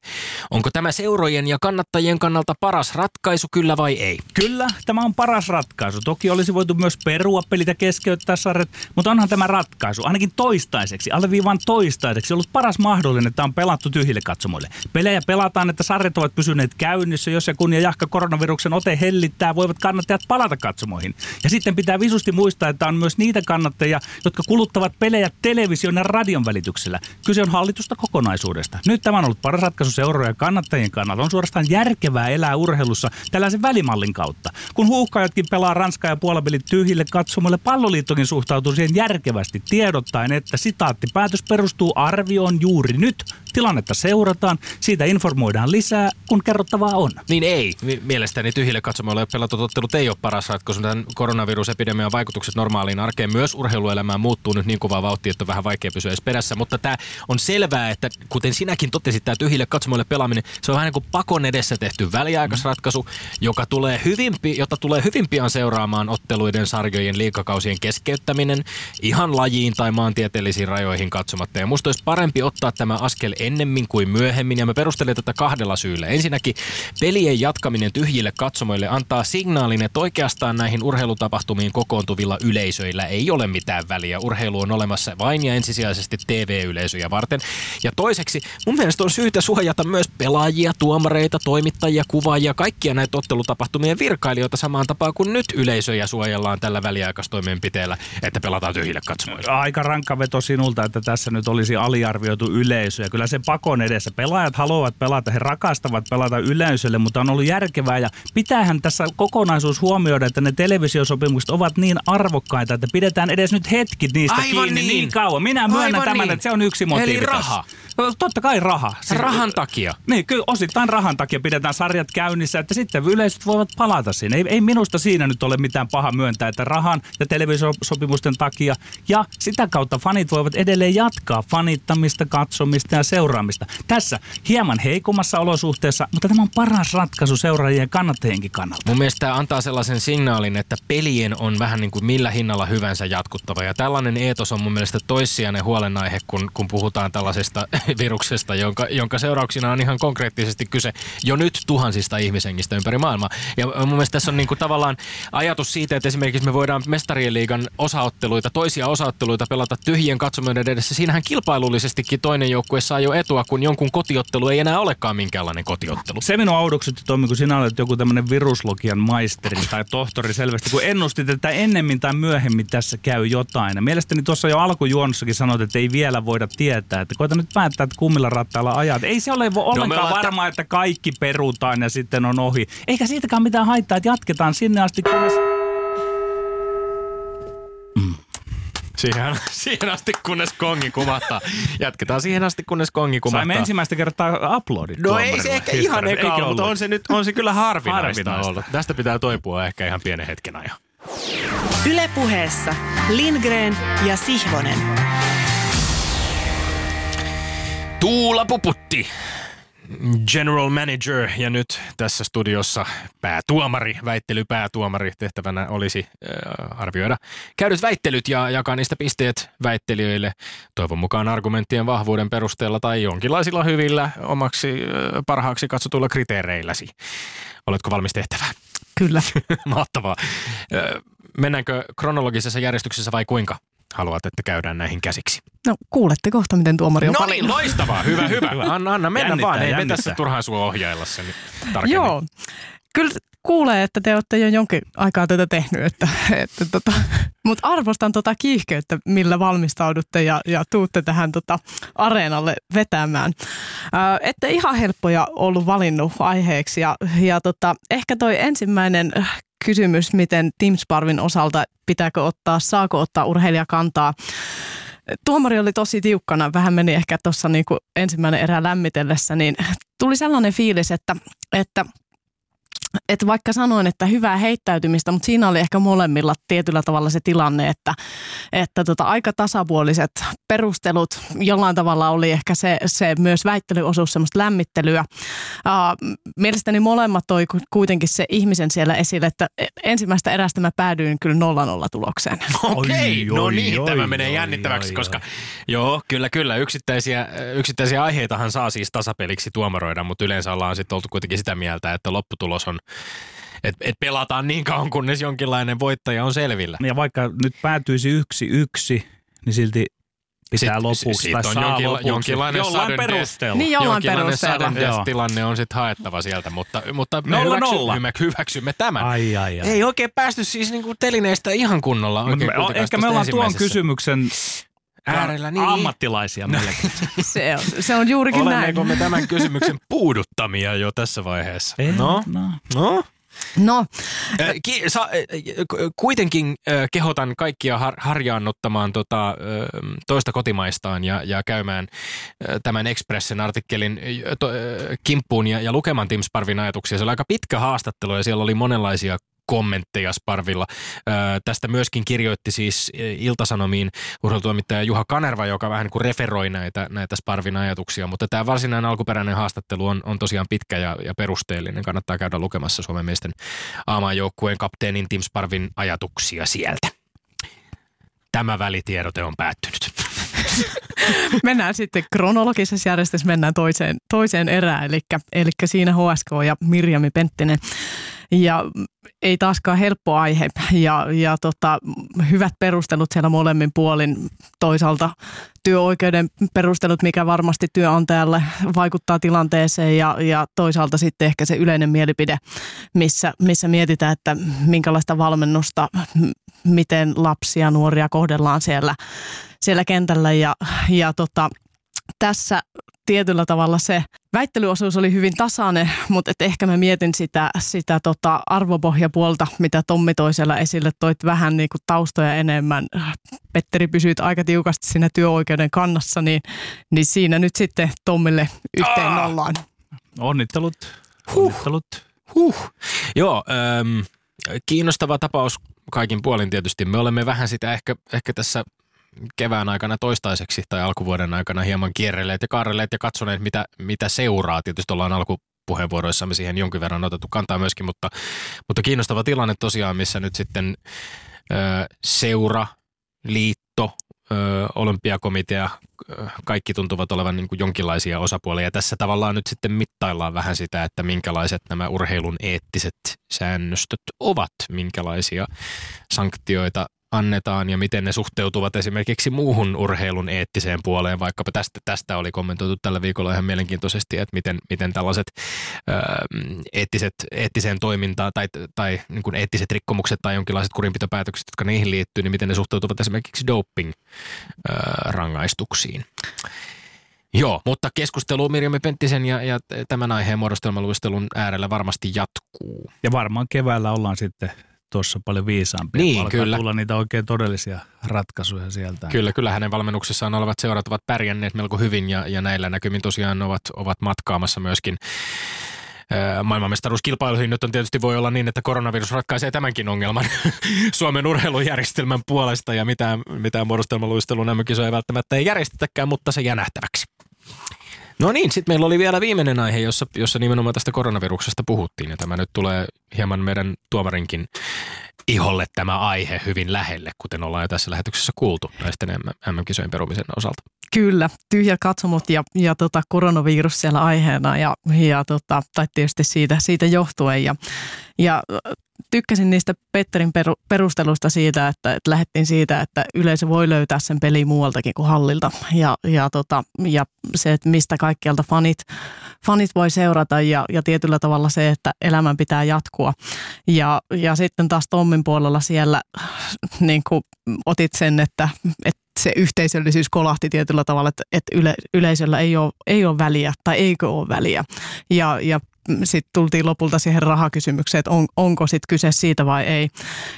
Onko tämä seurojen ja kannattajien kannalta paras ratkaisu, kyllä vai ei? Kyllä, tämä on paras ratkaisu. Toki olisi voitu myös perua pelit ja keskeyttää sarjat, mutta onhan tämä ratkaisu, ainakin toistaiseksi, alleviivan toistaiseksi, ollut paras mahdollinen, että on pelattu tyhjille katsomoille. Pelejä pelataan, että sarjat ovat pysyneet käynnissä, jos ja kun ja jahka koronaviruksen ote hellittää, voivat kannattajat palata katsomoihin. Ja sitten pitää visusti muistaa, että on myös niitä kannattajia, jotka kuluttavat pelejä television ja radion välityksellä. Kyse on hallitusta kokonaisuudesta. Nyt tämä on ollut paras ratkaisu seuroja ja kannattajien kannalta. On suorastaan järkevää elää urheilussa tällaisen välimallin kautta. Kun huuhkajatkin pelaa Ranska ja puolapelit tyhjille katsomoille, palloliittokin suhtautuu siihen järkevästi tiedottaen, että sitaatti päätös perustuu arvioon juuri nyt Tilannetta seurataan, siitä informoidaan lisää, kun kerrottavaa on. Niin ei. Mielestäni tyhjille katsomoille pelatut ottelut ei ole paras ratkaisu. Tämän koronavirusepidemian vaikutukset normaaliin arkeen myös urheiluelämään muuttuu nyt niin kovaa vauhtia, että on vähän vaikea pysyä edes perässä. Mutta tämä on selvää, että kuten sinäkin totesit, tämä tyhjille katsomoille pelaaminen, se on vähän niin kuin pakon edessä tehty väliaikaisratkaisu, joka tulee hyvin, jota tulee hyvin pian seuraamaan otteluiden, sarjojen, liikakausien keskeyttäminen ihan lajiin tai maantieteellisiin rajoihin katsomatta. Ja musta olisi parempi ottaa tämä askel ennemmin kuin myöhemmin ja me perustelemme tätä kahdella syyllä. Ensinnäkin pelien jatkaminen tyhjille katsomoille antaa signaalin, että oikeastaan näihin urheilutapahtumiin kokoontuvilla yleisöillä ei ole mitään väliä. Urheilu on olemassa vain ja ensisijaisesti TV-yleisöjä varten. Ja toiseksi mun mielestä on syytä suojata myös pelaajia, tuomareita, toimittajia, kuvaajia, kaikkia näitä ottelutapahtumien virkailijoita samaan tapaan kuin nyt yleisöjä suojellaan tällä väliaikaistoimenpiteellä, että pelataan tyhjille katsomoille. Aika rankka veto sinulta, että tässä nyt olisi aliarvioitu yleisö. Ja kyllä se pakon edessä. Pelaajat haluavat pelata, he rakastavat pelata yleisölle, mutta on ollut järkevää. Ja pitäähän tässä kokonaisuus huomioida, että ne televisiosopimukset ovat niin arvokkaita, että pidetään edes nyt hetki niistä Aivan kiinni niin. niin. kauan. Minä myönnän Aivan tämän, niin. että se on yksi motiivi Eli raha. No, Totta kai raha. Siis- Rahan takia. Niin, kyllä osittain rahan takia pidetään sarjat käynnissä, että sitten yleisöt voivat palata siinä. Ei, ei minusta siinä nyt ole mitään paha myöntää, että rahan ja televisiosopimusten takia ja sitä kautta fanit voivat edelleen jatkaa fanittamista, katsomista ja seuraamista. Tässä hieman heikommassa olosuhteessa, mutta tämä on paras ratkaisu seuraajien ja kannattajienkin kannalta. Mun mielestä tämä antaa sellaisen signaalin, että pelien on vähän niin kuin millä hinnalla hyvänsä jatkuttava. Ja tällainen eetos on mun mielestä toissijainen huolenaihe, kun, kun puhutaan tällaisesta viruksesta, jonka, jonka seurauksina on ihan konkreettisesti kyse jo nyt tuhansista ihmisengistä ympäri maailmaa. Ja mun mielestä tässä on niin kuin tavallaan ajatus siitä, että esimerkiksi me voidaan mestarien liigan osaotteluita, toisia osaotteluita pelata tyhjien katsomoiden edessä. Siinähän kilpailullisestikin toinen joukkue saa jo etua, kun jonkun kotiottelu ei enää olekaan minkäänlainen kotiottelu. Se minua oudoksutti Tommi, kun sinä olet joku tämmöinen viruslogian maisteri tai tohtori selvästi, kun ennustit, että ennemmin tai myöhemmin tässä käy jotain. Ja mielestäni tuossa jo alkujuonnossakin sanoit, että ei vielä voida tietää. Että koita nyt päättää, että kummilla rattailla ajat. Ei se ole vo- ollenkaan ollaan varmaa, että kaikki perutaan ja sitten on ohi. Eikä siitäkään mitään haittaa, että jatketaan sinne asti, kunnes... Siihen, siihen asti, kunnes kongi kumahtaa. Jatketaan siihen asti, kunnes kongi kumahtaa. Saimme ensimmäistä kertaa uploadit No ei se ehkä ihan eka, Eikö mutta ollut? on se nyt on se kyllä harvinaista, Harvinaista. ollut. Tästä pitää toipua ehkä ihan pienen hetken ajan. Ylepuheessa Lindgren ja Sihvonen. Tuula Puputti, general manager ja nyt tässä studiossa päätuomari, väittelypäätuomari tehtävänä olisi äh, arvioida käydyt väittelyt ja jakaa niistä pisteet väittelijöille toivon mukaan argumenttien vahvuuden perusteella tai jonkinlaisilla hyvillä omaksi äh, parhaaksi katsotuilla kriteereilläsi. Oletko valmis tehtävään? Kyllä. Mahtavaa. Ö, Mennäänkö kronologisessa järjestyksessä vai kuinka haluat, että käydään näihin käsiksi? No kuulette kohta, miten tuomari on No niin, loistavaa. Hyvä, hyvä. Anna, anna mennä Jännittää, vaan. Ei me tässä turhaan sua ohjailla sen tarkemmin. Joo. Kyllä kuulee, että te olette jo jonkin aikaa tätä tehnyt, että, että tota, mutta arvostan tota kiihkeyttä, millä valmistaudutte ja, ja tuutte tähän tota areenalle vetämään. Ää, ette ihan helppoja ollut valinnut aiheeksi ja, ja tota, ehkä toi ensimmäinen äh, kysymys, miten Team Sparvin osalta pitääkö ottaa, saako ottaa urheilijakantaa. Tuomari oli tosi tiukkana, vähän meni ehkä tuossa niinku ensimmäinen erä lämmitellessä, niin tuli sellainen fiilis, että, että että vaikka sanoin, että hyvää heittäytymistä, mutta siinä oli ehkä molemmilla tietyllä tavalla se tilanne, että, että tota, aika tasapuoliset perustelut. Jollain tavalla oli ehkä se, se myös väittelyosuus semmoista lämmittelyä. Uh, mielestäni molemmat toi ku- kuitenkin se ihmisen siellä esille, että ensimmäistä erästä mä päädyin kyllä 0-0 tulokseen. Okei, Oi, no oi, niin, oi, tämä menee oi, jännittäväksi, oi, koska oi. joo, kyllä, kyllä, yksittäisiä, yksittäisiä aiheitahan saa siis tasapeliksi tuomaroida, mutta yleensä ollaan sitten oltu kuitenkin sitä mieltä, että lopputulos on, että et pelataan niin kauan, kunnes jonkinlainen voittaja on selvillä. Ja vaikka nyt päätyisi yksi yksi, niin silti pitää Sit- lopuksi sit tai on saa jonkila- lopuksi. jonkinlainen jollain perusteella. Niin jollain Jonkinlainen perusteella. death-tilanne on sitten haettava sieltä, mutta, mutta me, Nolla hyväksy, nolla. me hyväksymme tämän. Ai, ai, ai. Ei oikein päästy siis niinku telineistä ihan kunnolla. Oikein me, ehkä me ollaan tuon kysymyksen Äärellä, niin. ammattilaisia melkein. Se on, se on juurikin näin. Olemmeko me tämän kysymyksen puuduttamia jo tässä vaiheessa? Ei, No, no. no. No, Äh, Ki- sa- kuitenkin kehotan kaikkia har- harjaannuttamaan tota, toista kotimaistaan ja, ja käymään tämän Expressen artikkelin to, kimppuun ja, ja lukemaan Tim Sparvin ajatuksia. Se oli aika pitkä haastattelu ja siellä oli monenlaisia kommentteja Sparvilla. Tästä myöskin kirjoitti siis ö, Iltasanomiin urheilutoimittaja Juha Kanerva, joka vähän niin kuin referoi näitä, näitä Sparvin ajatuksia, mutta tämä varsinainen alkuperäinen haastattelu on, on tosiaan pitkä ja, ja perusteellinen. Kannattaa käydä lukemassa Suomen miesten aamajoukkueen kapteenin Tim Sparvin ajatuksia sieltä. Tämä välitiedote on päättynyt. mennään sitten kronologisessa järjestyksessä mennään toiseen, toiseen erään, eli, eli siinä HSK ja Mirjami Penttinen. Ja ei taaskaan helppo aihe. Ja, ja tota, hyvät perustelut siellä molemmin puolin. Toisaalta työoikeuden perustelut, mikä varmasti työnantajalle vaikuttaa tilanteeseen. Ja, ja toisaalta sitten ehkä se yleinen mielipide, missä, missä mietitään, että minkälaista valmennusta, miten lapsia, nuoria kohdellaan siellä, siellä kentällä. Ja, ja tota, tässä tietyllä tavalla se väittelyosuus oli hyvin tasainen, mutta et ehkä mä mietin sitä, sitä tota arvopohjapuolta, mitä Tommi toi siellä esille, toit vähän niin kuin taustoja enemmän. Petteri pysyit aika tiukasti siinä työoikeuden kannassa, niin, niin siinä nyt sitten Tommille yhteen nollaan. Onnittelut. Huh. Onnittelut. Huh. Joo, ähm, kiinnostava tapaus kaikin puolin tietysti. Me olemme vähän sitä ehkä, ehkä tässä kevään aikana toistaiseksi tai alkuvuoden aikana hieman kierrelleet ja kaarrelleet ja katsoneet, mitä, mitä seuraa. Tietysti ollaan alkupuheenvuoroissamme siihen jonkin verran otettu kantaa myöskin, mutta, mutta kiinnostava tilanne tosiaan, missä nyt sitten ö, seura, liitto, ö, olympiakomitea, kaikki tuntuvat olevan niin kuin jonkinlaisia osapuolia. Ja tässä tavallaan nyt sitten mittaillaan vähän sitä, että minkälaiset nämä urheilun eettiset säännöstöt ovat, minkälaisia sanktioita annetaan ja miten ne suhteutuvat esimerkiksi muuhun urheilun eettiseen puoleen. Vaikkapa tästä, tästä oli kommentoitu tällä viikolla ihan mielenkiintoisesti, että miten, miten tällaiset ö, eettiset, eettiseen toimintaan tai, tai niin kuin eettiset rikkomukset tai jonkinlaiset kurinpitopäätökset, jotka niihin liittyy, niin miten ne suhteutuvat esimerkiksi doping-rangaistuksiin. Joo, mutta keskustelu Mirjami Penttisen ja, ja tämän aiheen muodostelmaluistelun äärellä varmasti jatkuu. Ja varmaan keväällä ollaan sitten tuossa paljon viisaampia. Niin, Alkaa kyllä. tulla niitä oikein todellisia ratkaisuja sieltä. Kyllä, kyllä hänen valmennuksessaan olevat seurat ovat pärjänneet melko hyvin ja, ja näillä näkymin tosiaan ovat, ovat matkaamassa myöskin maailmanmestaruuskilpailuihin. Nyt on tietysti voi olla niin, että koronavirus ratkaisee tämänkin ongelman Suomen urheilujärjestelmän puolesta ja mitään, mitään muodostelmaluistelun MM-kisoja välttämättä ei järjestetäkään, mutta se jää nähtäväksi. No niin, sitten meillä oli vielä viimeinen aihe, jossa, jossa nimenomaan tästä koronaviruksesta puhuttiin. Ja tämä nyt tulee hieman meidän tuomarinkin iholle tämä aihe hyvin lähelle, kuten ollaan jo tässä lähetyksessä kuultu naisten MM-kisojen perumisen osalta. Kyllä, tyhjä katsomot ja, ja tota, koronavirus siellä aiheena ja, ja tota, tai tietysti siitä, siitä johtuen. Ja, ja tykkäsin niistä Petterin peru, perustelusta siitä, että, että lähdettiin siitä, että yleisö voi löytää sen peli muualtakin kuin hallilta. Ja, ja, tota, ja se, että mistä kaikkialta fanit, fanit voi seurata ja, ja tietyllä tavalla se, että elämän pitää jatkua. Ja, ja sitten taas Tommin puolella siellä niin kuin otit sen, että, että se yhteisöllisyys kolahti tietyllä tavalla, että, että yle, yleisöllä ei ole, ei ole väliä tai eikö ole väliä. Ja, ja sitten tultiin lopulta siihen rahakysymykseen, että on, onko sitten kyse siitä vai ei.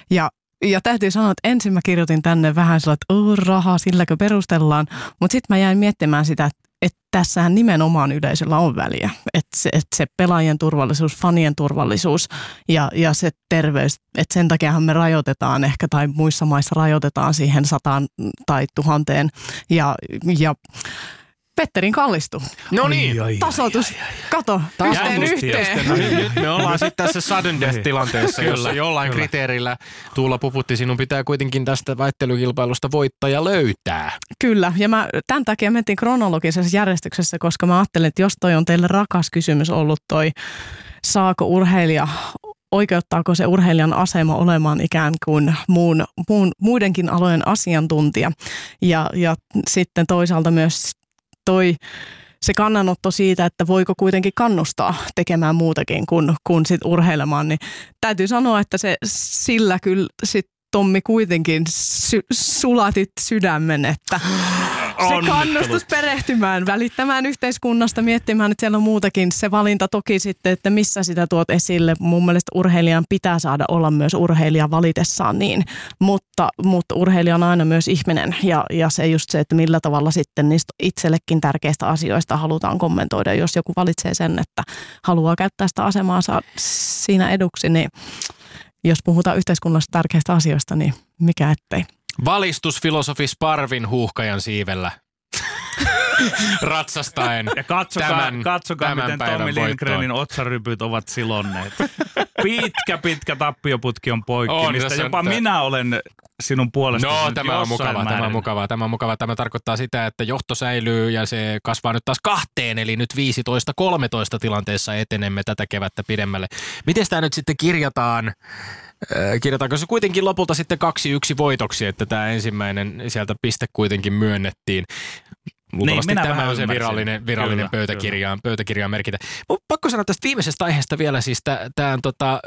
Ja ja täytyy sanoa, että ensin mä kirjoitin tänne vähän sellainen, että oh, raha, silläkö perustellaan. Mutta sitten mä jäin miettimään sitä, että, että tässähän nimenomaan yleisöllä on väliä. Että se, että se pelaajien turvallisuus, fanien turvallisuus ja, ja se terveys, että sen takiahan me rajoitetaan ehkä tai muissa maissa rajoitetaan siihen sataan tai tuhanteen. Ja, ja Petterin kallistu. No niin, Ai, ai, Tasoitus. Kato, yhteen yhteen. No nyt, nyt me ollaan sitten tässä sudden death-tilanteessa, Kyllä, jossa jollain kyllä. kriteerillä Tuula Puputti, sinun pitää kuitenkin tästä väittelykilpailusta voittaja löytää. Kyllä, ja mä tämän takia mentiin kronologisessa järjestyksessä, koska mä ajattelin, että jos toi on teille rakas kysymys ollut toi, saako urheilija oikeuttaako se urheilijan asema olemaan ikään kuin muun, muun, muidenkin alojen asiantuntija. Ja, ja sitten toisaalta myös toi se kannanotto siitä, että voiko kuitenkin kannustaa tekemään muutakin kuin, kuin sit urheilemaan, niin täytyy sanoa, että se sillä kyllä sit Tommi kuitenkin sy- sulatit sydämen, että se kannustus perehtymään, välittämään yhteiskunnasta, miettimään, että siellä on muutakin. Se valinta toki sitten, että missä sitä tuot esille. Mun mielestä urheilijan pitää saada olla myös urheilija valitessaan niin, mutta, mutta urheilija on aina myös ihminen ja, ja se just se, että millä tavalla sitten niistä itsellekin tärkeistä asioista halutaan kommentoida. Jos joku valitsee sen, että haluaa käyttää sitä asemaa saa siinä eduksi, niin jos puhutaan yhteiskunnallisista tärkeistä asioista, niin mikä ettei. Valistusfilosofi Sparvin huuhkajan siivellä ratsastaen. Ja katsokaa, Tämän- katsokaa tämän miten Tommi voittoon. Lindgrenin otsarypyt ovat silonneet. Pitkä, pitkä tappioputki on poikki, On, mistä on jopa tää- minä olen sinun puolestasi No, tämä on mukavaa, tämä on mukavaa, tämä on mukavaa. Tämä tarkoittaa sitä, että johto säilyy ja se kasvaa nyt taas kahteen, eli nyt 15-13 tilanteessa etenemme tätä kevättä pidemmälle. Miten tämä nyt sitten kirjataan? Äh, Kirjataanko se kuitenkin lopulta sitten kaksi yksi voitoksi, että tämä ensimmäinen sieltä piste kuitenkin myönnettiin. Luultavasti minä tämä on se virallinen, virallinen Kyllä, pöytäkirjaan, pöytäkirjaan merkitä. Mun pakko sanoa tästä viimeisestä aiheesta vielä, siis tämä on, tota,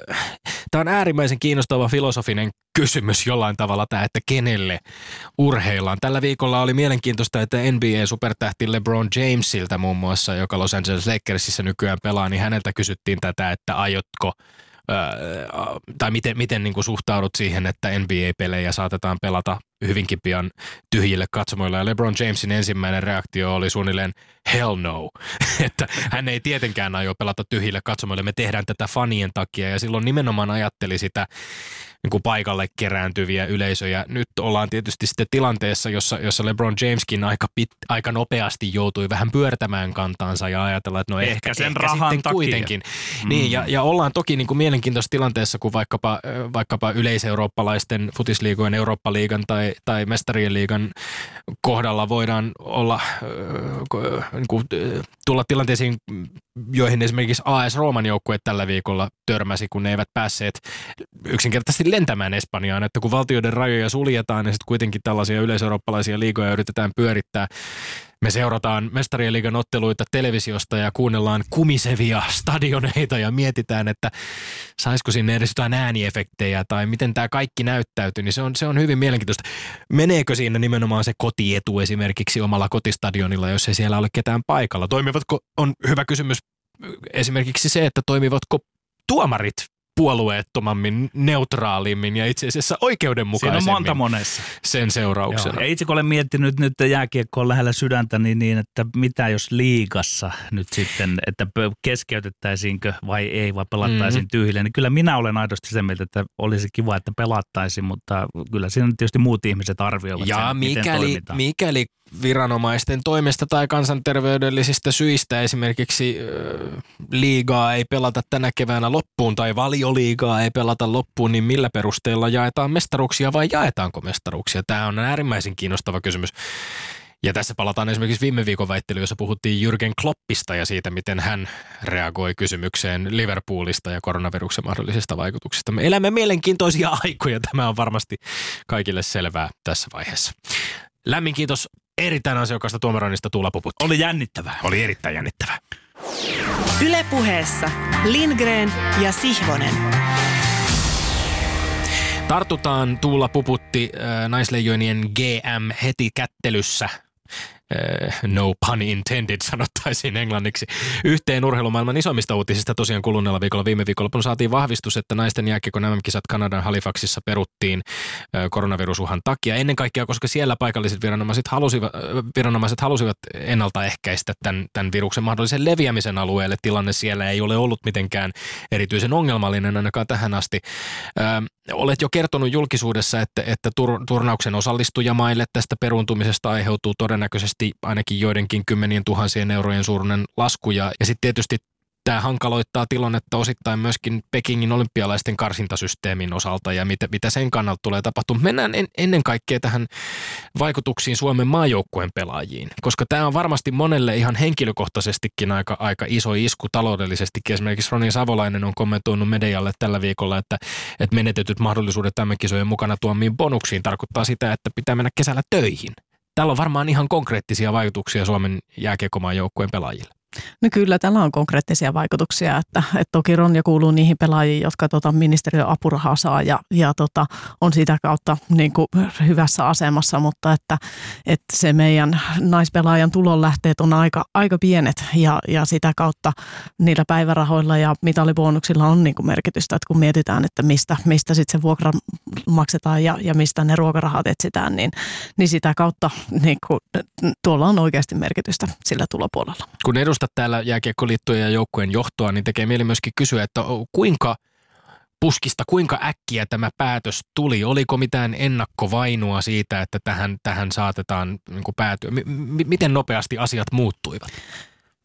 on äärimmäisen kiinnostava filosofinen kysymys jollain tavalla tämä, että kenelle urheillaan. Tällä viikolla oli mielenkiintoista, että NBA-supertähti LeBron Jamesilta muun muassa, joka Los Angeles Lakersissa nykyään pelaa, niin häneltä kysyttiin tätä, että aiotko tai miten, miten niin kuin suhtaudut siihen, että NBA-pelejä saatetaan pelata hyvinkin pian tyhjille katsomoille. Ja LeBron Jamesin ensimmäinen reaktio oli suunnilleen hell no, että hän ei tietenkään aio pelata tyhjille katsomoille, me tehdään tätä fanien takia. Ja silloin nimenomaan ajatteli sitä niin kuin paikalle kerääntyviä yleisöjä. Nyt ollaan tietysti sitten tilanteessa, jossa, jossa LeBron Jameskin aika, pit, aika nopeasti joutui vähän pyörtämään kantaansa ja ajatella, että no ehkä, Ehkä sen ehkä rahan sitten takia. kuitenkin. Mm. Niin, ja, ja ollaan toki niin kuin mielenkiintoisessa tilanteessa, kun vaikkapa, vaikkapa yleiseurooppalaisten futisliigojen, Eurooppa-liigan tai, tai Mestarien liigan kohdalla voidaan olla, niin kuin, tulla tilanteisiin, joihin esimerkiksi AS Rooman joukkue tällä viikolla törmäsi, kun ne eivät päässeet yksinkertaisesti lentämään Espanjaan, että kun valtioiden rajoja suljetaan, niin sitten kuitenkin tällaisia yleiseurooppalaisia liigoja yritetään pyörittää. Me seurataan Mestarien liigan otteluita televisiosta ja kuunnellaan kumisevia stadioneita ja mietitään, että saisiko sinne edes jotain ääniefektejä tai miten tämä kaikki näyttäytyy, niin se on, se on hyvin mielenkiintoista. Meneekö siinä nimenomaan se kotietu esimerkiksi omalla kotistadionilla, jos ei siellä ole ketään paikalla? Toimivatko, on hyvä kysymys esimerkiksi se, että toimivatko tuomarit puolueettomammin, neutraalimmin ja itse asiassa Siinä on oikeudenmukaisemmin monta monessa. sen seurauksena. Joo. Ja itse kun olen miettinyt nyt jääkiekko on lähellä sydäntä, niin, niin että mitä jos liigassa nyt sitten, että keskeytettäisiinkö vai ei, vai pelattaisiin Mhm. mm-hmm. tyhjille, niin kyllä minä olen aidosti sen mieltä, että olisi kiva, että pelattaisiin, mutta kyllä siinä tietysti muut ihmiset arvioivat Ja sen, miten mikäli, toimitaan. mikäli viranomaisten toimesta tai kansanterveydellisistä syistä esimerkiksi äh, liigaa ei pelata tänä keväänä loppuun tai valioliigaa ei pelata loppuun, niin millä perusteella jaetaan mestaruuksia vai jaetaanko mestaruuksia? Tämä on äärimmäisen kiinnostava kysymys. Ja tässä palataan esimerkiksi viime viikon väittelyyn, jossa puhuttiin Jürgen Kloppista ja siitä, miten hän reagoi kysymykseen Liverpoolista ja koronaviruksen mahdollisista vaikutuksista. Me elämme mielenkiintoisia aikoja, tämä on varmasti kaikille selvää tässä vaiheessa. Lämmin kiitos erittäin ansiokkaasta tuomaroinnista Tuula Puputti. Oli jännittävää. Oli erittäin jännittävää. Ylepuheessa Lindgren ja Sihvonen. Tartutaan Tuula Puputti äh, naisleijonien GM heti kättelyssä. Äh, no pun intended sanottaisiin englanniksi. Yhteen urheilumaailman isommista uutisista tosiaan kuluneella viikolla viime viikolla saatiin vahvistus, että naisten jääkiekon MM-kisat Kanadan Halifaxissa peruttiin äh, koronavirusuhan takia. Ennen kaikkea, koska siellä paikalliset viranomaiset halusivat, äh, viranomaiset halusivat ennaltaehkäistä tämän, tämän viruksen mahdollisen leviämisen alueelle. Tilanne siellä ei ole ollut mitenkään erityisen ongelmallinen ainakaan tähän asti. Ö, olet jo kertonut julkisuudessa, että, että tur, turnauksen osallistujamaille tästä peruuntumisesta aiheutuu todennäköisesti ainakin joidenkin kymmenien tuhansien eurojen suuruinen lasku. Ja, ja sitten tietysti tämä hankaloittaa tilannetta osittain myöskin Pekingin olympialaisten karsintasysteemin osalta ja mitä, mitä sen kannalta tulee tapahtumaan. Mennään en, ennen kaikkea tähän vaikutuksiin Suomen maajoukkueen pelaajiin, koska tämä on varmasti monelle ihan henkilökohtaisestikin aika, aika iso isku taloudellisesti. Esimerkiksi Roni Savolainen on kommentoinut medialle tällä viikolla, että, että menetetyt mahdollisuudet tämän kisojen mukana tuomiin bonuksiin tarkoittaa sitä, että pitää mennä kesällä töihin. Tällä on varmaan ihan konkreettisia vaikutuksia Suomen jääkiekomaan joukkueen pelaajille. No kyllä, tällä on konkreettisia vaikutuksia, että, että toki Ronja kuuluu niihin pelaajiin, jotka tota, ministeriön apurahaa saa ja, ja tota, on sitä kautta niin kuin, hyvässä asemassa, mutta että, että se meidän naispelaajan tulonlähteet on aika, aika pienet ja, ja sitä kautta niillä päivärahoilla ja mitalibonuksilla on niin kuin merkitystä, että kun mietitään, että mistä, mistä sitten se vuokra maksetaan ja, ja mistä ne ruokarahat etsitään, niin, niin sitä kautta niin kuin, tuolla on oikeasti merkitystä sillä tulopuolella. kun edustat täällä jääkiekkoliittojen ja joukkueen johtoa, niin tekee mieli myöskin kysyä, että kuinka puskista, kuinka äkkiä tämä päätös tuli? Oliko mitään ennakkovainua siitä, että tähän, tähän saatetaan niin päätyä? M- miten nopeasti asiat muuttuivat?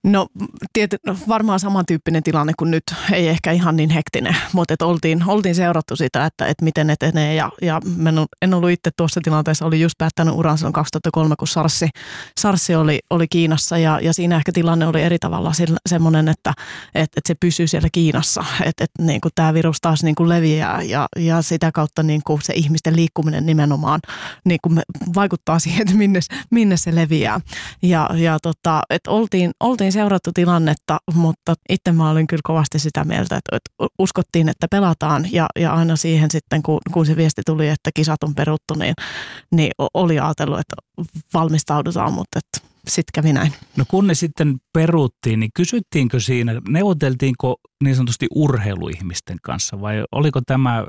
No, tiety, no varmaan samantyyppinen tilanne kuin nyt, ei ehkä ihan niin hektinen, mutta et oltiin, oltiin seurattu sitä, että, että miten etenee. Ja, ja en ollut itse tuossa tilanteessa, oli just päättänyt uran silloin 2003, kun Sarsi, Sarsi oli, oli Kiinassa. Ja, ja siinä ehkä tilanne oli eri tavalla semmoinen, että, että, että se pysyy siellä Kiinassa, että, että niin tämä virus taas niin kuin leviää ja, ja sitä kautta niin kuin se ihmisten liikkuminen nimenomaan niin kuin vaikuttaa siihen, että minne, minne se leviää. Ja, ja tota, että oltiin, oltiin seurattu tilannetta, mutta itse mä olin kyllä kovasti sitä mieltä, että, uskottiin, että pelataan ja, ja aina siihen sitten, kun, kun se viesti tuli, että kisat on peruttu, niin, niin oli ajatellut, että valmistaudutaan, mutta että sitten kävi näin. No kun ne sitten peruttiin, niin kysyttiinkö siinä, neuvoteltiinko niin sanotusti urheiluihmisten kanssa vai oliko tämä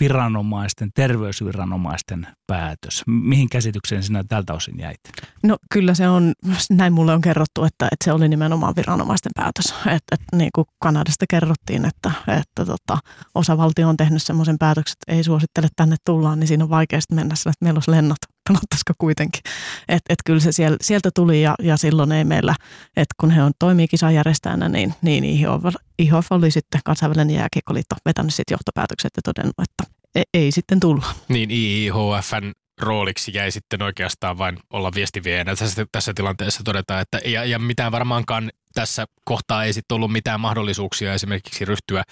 viranomaisten, terveysviranomaisten päätös? Mihin käsitykseen sinä tältä osin jäit? No kyllä se on, näin mulle on kerrottu, että, että se oli nimenomaan viranomaisten päätös. Että, että niin kuin Kanadasta kerrottiin, että, että tota, osavaltio on tehnyt semmoisen päätöksen, että ei suosittele tänne tullaan, niin siinä on vaikea mennä että meillä olisi lennot pelottaisiko kuitenkin. Että et kyllä se sieltä, sieltä tuli ja, ja silloin ei meillä, että kun he on toimii kisajärjestäjänä, niin, niin IHF, IHF oli sitten kansainvälinen jääkiekkoliitto vetänyt sitten johtopäätökset ja todennut, että ei, ei sitten tulla. Niin IIHFn rooliksi jäi sitten oikeastaan vain olla viestiviejänä tässä, tässä tilanteessa todeta, että ja, ja mitään varmaankaan tässä kohtaa ei sitten ollut mitään mahdollisuuksia esimerkiksi ryhtyä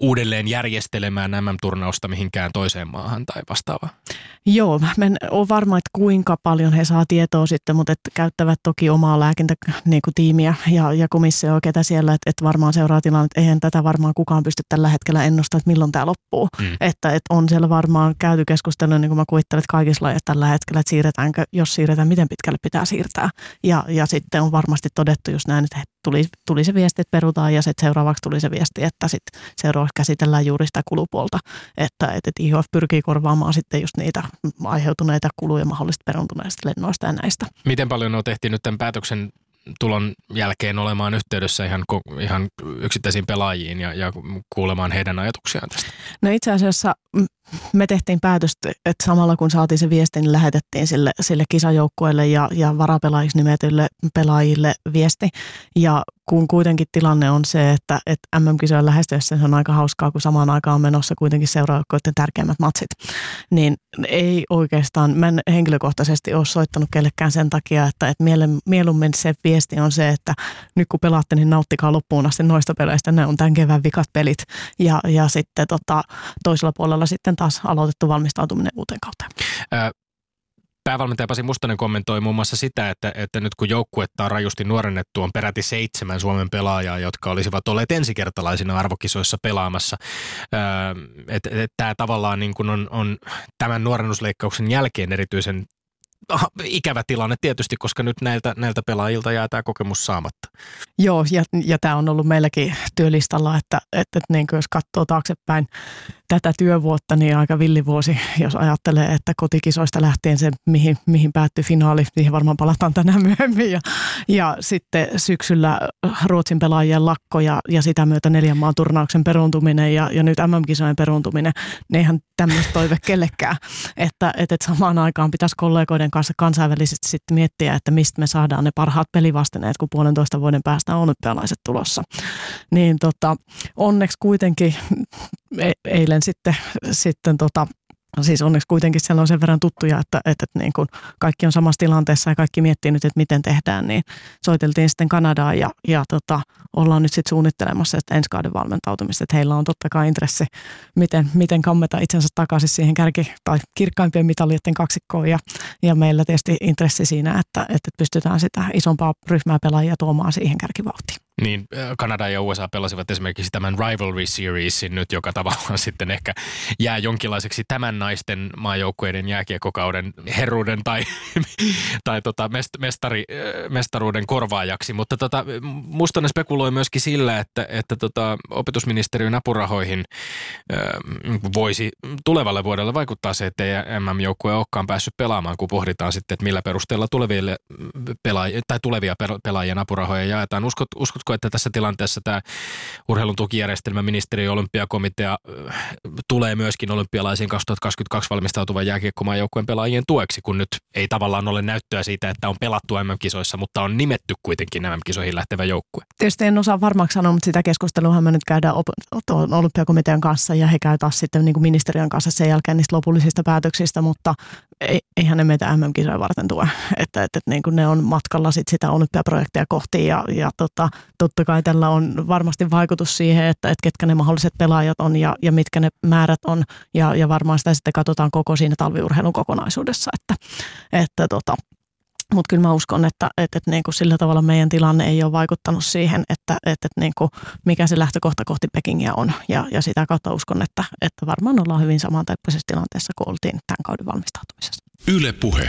uudelleen järjestelemään nämä turnausta mihinkään toiseen maahan tai vastaavaa? Joo, mä en ole varma, että kuinka paljon he saa tietoa sitten, mutta että käyttävät toki omaa lääkintätiimiä niin ja, ja komissio ketä siellä, että, että varmaan seuraa tilanne, että eihän tätä varmaan kukaan pysty tällä hetkellä ennustamaan, että milloin tämä loppuu. Mm. Että, että on siellä varmaan käyty keskustelua, niin kuin mä kuvittelen, että kaikissa lajeissa tällä hetkellä, että siirretäänkö, jos siirretään, miten pitkälle pitää siirtää. Ja, ja sitten on varmasti todettu just näin, että tuli, tuli se viesti, että perutaan ja sitten seuraavaksi tuli se viesti, että sitten seuraavaksi käsitellään juuri sitä kulupuolta, että, että IHF pyrkii korvaamaan sitten just niitä aiheutuneita kuluja mahdollisesti peruntuneista lennoista ja näistä. Miten paljon on tehty nyt tämän päätöksen tulon jälkeen olemaan yhteydessä ihan, ihan yksittäisiin pelaajiin ja, ja kuulemaan heidän ajatuksiaan tästä? No itse asiassa me tehtiin päätöstä, että samalla kun saatiin se viesti, niin lähetettiin sille, sille kisajoukkueelle ja, ja varapelaajiksi nimetyille pelaajille viesti. Ja kun kuitenkin tilanne on se, että, että MM-kisojen lähestyessä se on aika hauskaa, kun samaan aikaan on menossa kuitenkin seuraavakoiden tärkeimmät matsit, niin ei oikeastaan, mä en henkilökohtaisesti ole soittanut kellekään sen takia, että, että mieluummin se viesti on se, että nyt kun pelaatte, niin nauttikaa loppuun asti noista peleistä, ne on tämän kevään vikat pelit. Ja, ja sitten tota, toisella puolella sitten taas aloitettu valmistautuminen uuteen kauteen. Päävalmentaja Pasi Mustonen kommentoi muun muassa sitä, että, että nyt kun joukkuetta on rajusti nuorennettu, on peräti seitsemän Suomen pelaajaa, jotka olisivat olleet ensikertalaisina arvokisoissa pelaamassa. Että et, et, tämä tavallaan niin kuin on, on tämän nuorennusleikkauksen jälkeen erityisen ikävä tilanne tietysti, koska nyt näiltä, näiltä pelaajilta jää tämä kokemus saamatta. Joo, ja, ja tämä on ollut meilläkin työlistalla, että, että, että niin jos katsoo taaksepäin tätä työvuotta, niin aika villivuosi, jos ajattelee, että kotikisoista lähtien se, mihin, mihin päättyi finaali, siihen varmaan palataan tänään myöhemmin. Ja, ja sitten syksyllä Ruotsin pelaajien lakko ja, ja sitä myötä neljän maan turnauksen peruuntuminen ja, ja nyt MM-kisojen peruuntuminen, ne eihän tämmöistä toive kellekään. Että, että, että samaan aikaan pitäisi kollegoiden kanssa kansainvälisesti sitten miettiä, että mistä me saadaan ne parhaat pelivastineet, kun puolentoista vuoden päästä on olympialaiset tulossa. Niin tota, onneksi kuitenkin e-, eilen sitten, sitten tota, siis onneksi kuitenkin siellä on sen verran tuttuja, että, että, että niin kuin kaikki on samassa tilanteessa ja kaikki miettii nyt, että miten tehdään, niin soiteltiin sitten Kanadaan ja, ja tota, ollaan nyt sitten suunnittelemassa että ensi kauden valmentautumista, että heillä on totta kai intressi, miten, miten kammeta itsensä takaisin siihen kärki- tai kirkkaimpien mitalien kaksikkoon ja, ja meillä tietysti intressi siinä, että, että pystytään sitä isompaa ryhmää pelaajia tuomaan siihen kärkivauhtiin. Niin, Kanada ja USA pelasivat esimerkiksi tämän Rivalry Seriesin nyt, joka tavallaan sitten ehkä jää jonkinlaiseksi tämän naisten maajoukkueiden jääkiekokauden herruuden tai, tai tota mestari, mestaruuden korvaajaksi. Mutta tota, Mustonen spekuloi myöskin sillä, että, että tota, opetusministeriön apurahoihin ö, voisi tulevalle vuodelle vaikuttaa se, että ei MM-joukkue olekaan päässyt pelaamaan, kun pohditaan sitten, että millä perusteella tuleville pelaajia, tai tulevia pelaajien apurahoja jaetaan. Uskot, uskot usko, että tässä tilanteessa tämä urheilun tukijärjestelmä, ministeri ja olympiakomitea tulee myöskin olympialaisiin 2022 valmistautuvan jääkiekkomaajoukkueen pelaajien tueksi, kun nyt ei tavallaan ole näyttöä siitä, että on pelattu MM-kisoissa, mutta on nimetty kuitenkin MM-kisoihin lähtevä joukkue. Tietysti en osaa varmaksi sanoa, mutta sitä keskustelua me nyt käydään olympiakomitean kanssa ja he käy taas sitten niin kuin ministeriön kanssa sen jälkeen niistä lopullisista päätöksistä, mutta eihän ne meitä MM-kisoja varten tue. Että, että, että niin kuin ne on matkalla sit sitä olympiaprojektia kohti ja, ja tota, totta kai tällä on varmasti vaikutus siihen, että, että ketkä ne mahdolliset pelaajat on ja, ja mitkä ne määrät on ja, ja varmaan sitä sitten katsotaan koko siinä talviurheilun kokonaisuudessa, että, että tota, mutta kyllä mä uskon, että, että, että niin kuin sillä tavalla meidän tilanne ei ole vaikuttanut siihen, että, että, että niin kuin mikä se lähtökohta kohti Pekingiä on. Ja, ja sitä kautta uskon, että, että varmaan ollaan hyvin samantyyppisessä tilanteessa kuin oltiin tämän kauden valmistautumisessa. Yle Puhe.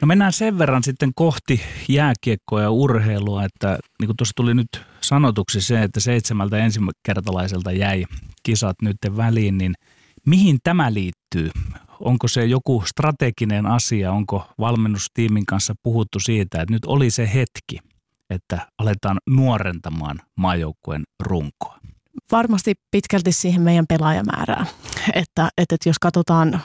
No mennään sen verran sitten kohti jääkiekkoa ja urheilua, että niin kuin tuossa tuli nyt sanotuksi se, että seitsemältä ensikertalaiselta jäi kisat nyt väliin, niin mihin tämä liittyy? Onko se joku strateginen asia? Onko valmennustiimin kanssa puhuttu siitä, että nyt oli se hetki, että aletaan nuorentamaan maajoukkueen runkoa? Varmasti pitkälti siihen meidän pelaajamäärään. Että, että jos katsotaan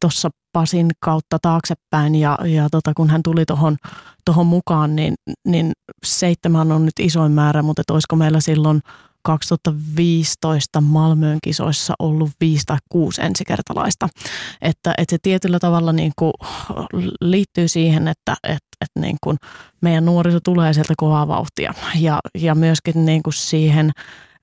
tuossa Pasin kautta taaksepäin ja, ja tota, kun hän tuli tuohon tohon mukaan, niin, niin seitsemän on nyt isoin määrä, mutta olisiko meillä silloin 2015 Malmöön kisoissa ollut viisi tai kuusi ensikertalaista. Että, että se tietyllä tavalla niin kuin liittyy siihen, että, että, että niin kuin meidän nuoriso tulee sieltä kovaa vauhtia ja, ja myöskin niin kuin siihen –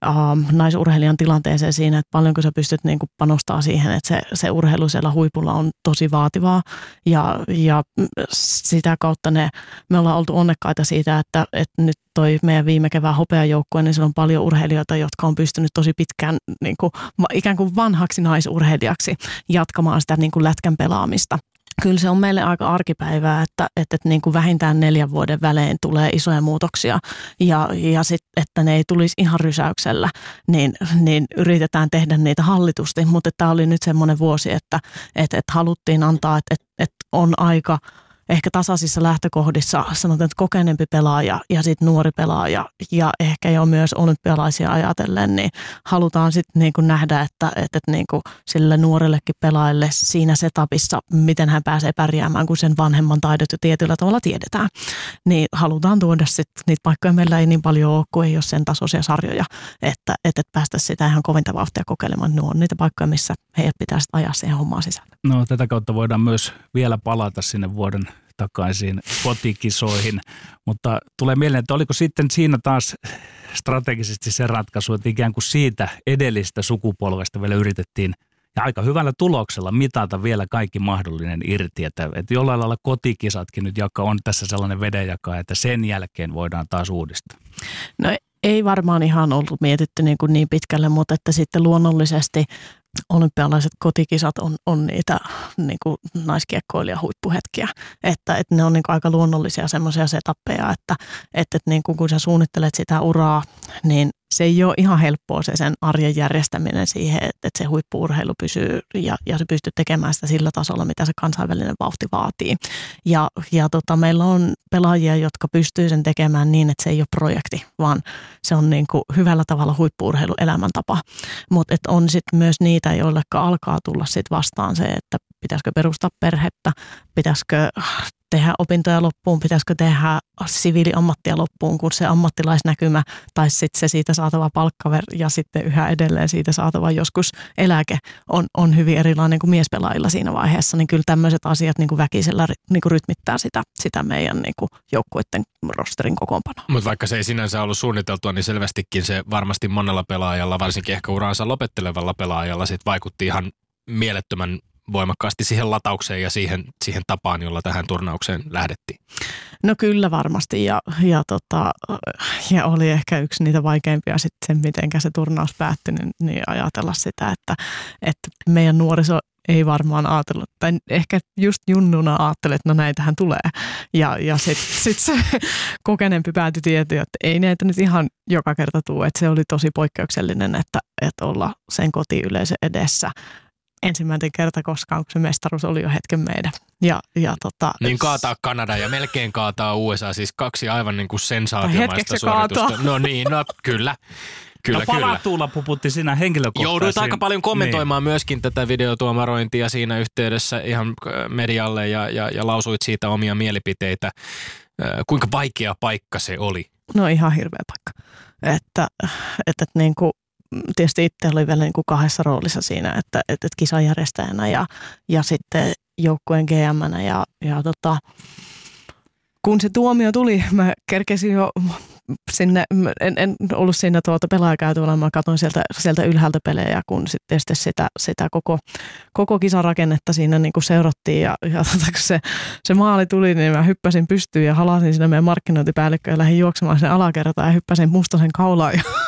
uh, naisurheilijan tilanteeseen siinä, että paljonko sä pystyt niin kuin panostaa siihen, että se, se urheilu siellä huipulla on tosi vaativaa. Ja, ja sitä kautta ne, me ollaan oltu onnekkaita siitä, että, että nyt toi meidän viime kevään hopeajoukkue, niin siellä on paljon urheilijoita, jotka on pystynyt tosi pitkään niin kuin, ikään kuin vanhaksi naisurheilijaksi jatkamaan sitä niin kuin lätkän pelaamista kyllä se on meille aika arkipäivää, että, että, että niin kuin vähintään neljän vuoden välein tulee isoja muutoksia. Ja, ja sit, että ne ei tulisi ihan rysäyksellä, niin, niin yritetään tehdä niitä hallitusti, mutta tämä oli nyt semmoinen vuosi, että, että, että haluttiin antaa, että, että, on aika – ehkä tasaisissa lähtökohdissa sanotaan, että kokeneempi pelaaja ja sitten nuori pelaaja ja ehkä jo myös olympialaisia ajatellen, niin halutaan sitten niin kuin nähdä, että, että, että niin kuin sille nuorellekin pelaajalle siinä setupissa, miten hän pääsee pärjäämään, kun sen vanhemman taidot jo tietyllä tavalla tiedetään, niin halutaan tuoda sitten niitä paikkoja. Meillä ei niin paljon ole, kun ei ole sen tasoisia sarjoja, että, että, että päästä sitä ihan kovinta vauhtia kokeilemaan. Ne on niitä paikkoja, missä heidät pitää ajaa siihen hommaan sisälle. No tätä kautta voidaan myös vielä palata sinne vuoden takaisin kotikisoihin, mutta tulee mieleen, että oliko sitten siinä taas strategisesti se ratkaisu, että ikään kuin siitä edellistä sukupolvesta vielä yritettiin ja aika hyvällä tuloksella mitata vielä kaikki mahdollinen irti, että, että jollain lailla kotikisatkin nyt jaka on tässä sellainen vedenjaka, että sen jälkeen voidaan taas uudistaa. No ei varmaan ihan ollut mietitty niin, kuin niin pitkälle, mutta että sitten luonnollisesti olympialaiset kotikisat on, on niitä niin kuin naiskiekkoilija huippuhetkiä, että, että ne on niin kuin aika luonnollisia semmoisia setappeja, että, että, että niin kuin kun sä suunnittelet sitä uraa, niin se ei ole ihan helppoa se sen arjen järjestäminen siihen, että, että se huippuurheilu pysyy ja, ja se pystyy tekemään sitä sillä tasolla, mitä se kansainvälinen vauhti vaatii. Ja, ja tota, meillä on pelaajia, jotka pystyy sen tekemään niin, että se ei ole projekti, vaan se on niin kuin hyvällä tavalla huippuurheilu elämäntapa. Mutta on sitten myös niitä, joille alkaa tulla sit vastaan se, että pitäisikö perustaa perhettä, pitäisikö tehdä opintoja loppuun, pitäisikö tehdä siviiliammattia loppuun, kun se ammattilaisnäkymä tai sitten se siitä saatava palkkaver ja sitten yhä edelleen siitä saatava joskus eläke on, on hyvin erilainen kuin miespelaajilla siinä vaiheessa, niin kyllä tämmöiset asiat niin kuin väkisellä niin kuin rytmittää sitä, sitä meidän niin kuin joukkuiden rosterin kokoonpanoa. Mutta vaikka se ei sinänsä ollut suunniteltua, niin selvästikin se varmasti monella pelaajalla, varsinkin ehkä uraansa lopettelevalla pelaajalla, sit vaikutti ihan mielettömän voimakkaasti siihen lataukseen ja siihen, siihen tapaan, jolla tähän turnaukseen lähdettiin? No kyllä varmasti ja, ja, tota, ja oli ehkä yksi niitä vaikeimpia sitten miten se turnaus päättyi, niin, niin ajatella sitä, että, että meidän nuoriso ei varmaan ajatellut, tai ehkä just junnuna ajattelet, että no näitähän tulee. Ja, ja sitten sit se kokeneempi päätyi tieto, että ei näitä nyt ihan joka kerta tule. Että se oli tosi poikkeuksellinen, että, että olla sen kotiyleisö edessä ensimmäinen kerta koskaan, kun se mestaruus oli jo hetken meidän. Ja, ja tota, niin kaataa Kanada ja melkein kaataa USA, siis kaksi aivan niin kuin sensaatiomaista suoritusta. Kaataa. No niin, no kyllä. Kyllä, no kyllä. palatuulla puputti sinä henkilökohtaisesti. Jouduit aika paljon kommentoimaan niin. myöskin tätä videotuomarointia siinä yhteydessä ihan äh, medialle ja, ja, ja lausuit siitä omia mielipiteitä. Äh, Kuinka vaikea paikka se oli? No ihan hirveä paikka. Että, että, että niin kuin, tietysti itse oli vielä niin kuin kahdessa roolissa siinä, että, että, että kisajärjestäjänä ja, ja sitten joukkueen gm ja, ja tota, kun se tuomio tuli, mä kerkesin jo sinne, en, en ollut siinä tuolta pelaajakäytävällä, mä katsoin sieltä, sieltä ylhäältä pelejä, kun sitten sitä, sitä koko, koko kisarakennetta siinä niin kuin seurattiin ja, ja tota, kun se, se maali tuli, niin mä hyppäsin pystyyn ja halasin sinne meidän markkinointipäällikköön ja lähdin juoksemaan sen alakertaan ja hyppäsin mustasen kaulaan ja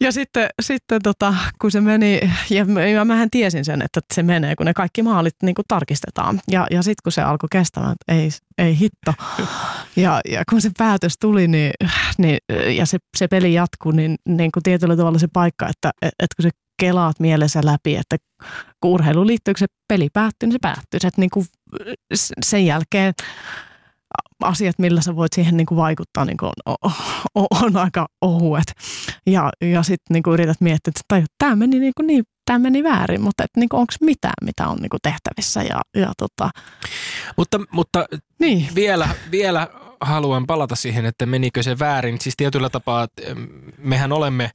ja sitten, sitten tota, kun se meni, ja, ja mähän tiesin sen, että se menee, kun ne kaikki maalit niin kuin tarkistetaan. Ja, ja sitten kun se alkoi kestämään, että ei, ei hitto. Ja, ja kun se päätös tuli niin, niin, ja se, se peli jatkuu, niin, niin kuin tietyllä tavalla se paikka, että, että kun se kelaat mielessä läpi, että kun urheiluun liittyy, kun se peli päättyy, niin se päättyy. Että niin kuin sen jälkeen asiat, millä sä voit siihen niin kuin vaikuttaa, niin kuin on, on, on aika ohuet. Ja, ja sitten niin yrität miettiä, että tämä meni, niin, kuin niin, tämä meni väärin, mutta niin onko mitään, mitä on niin kuin tehtävissä. Ja, ja tota. Mutta, mutta niin. vielä, vielä haluan palata siihen, että menikö se väärin. Siis tietyllä tapaa mehän olemme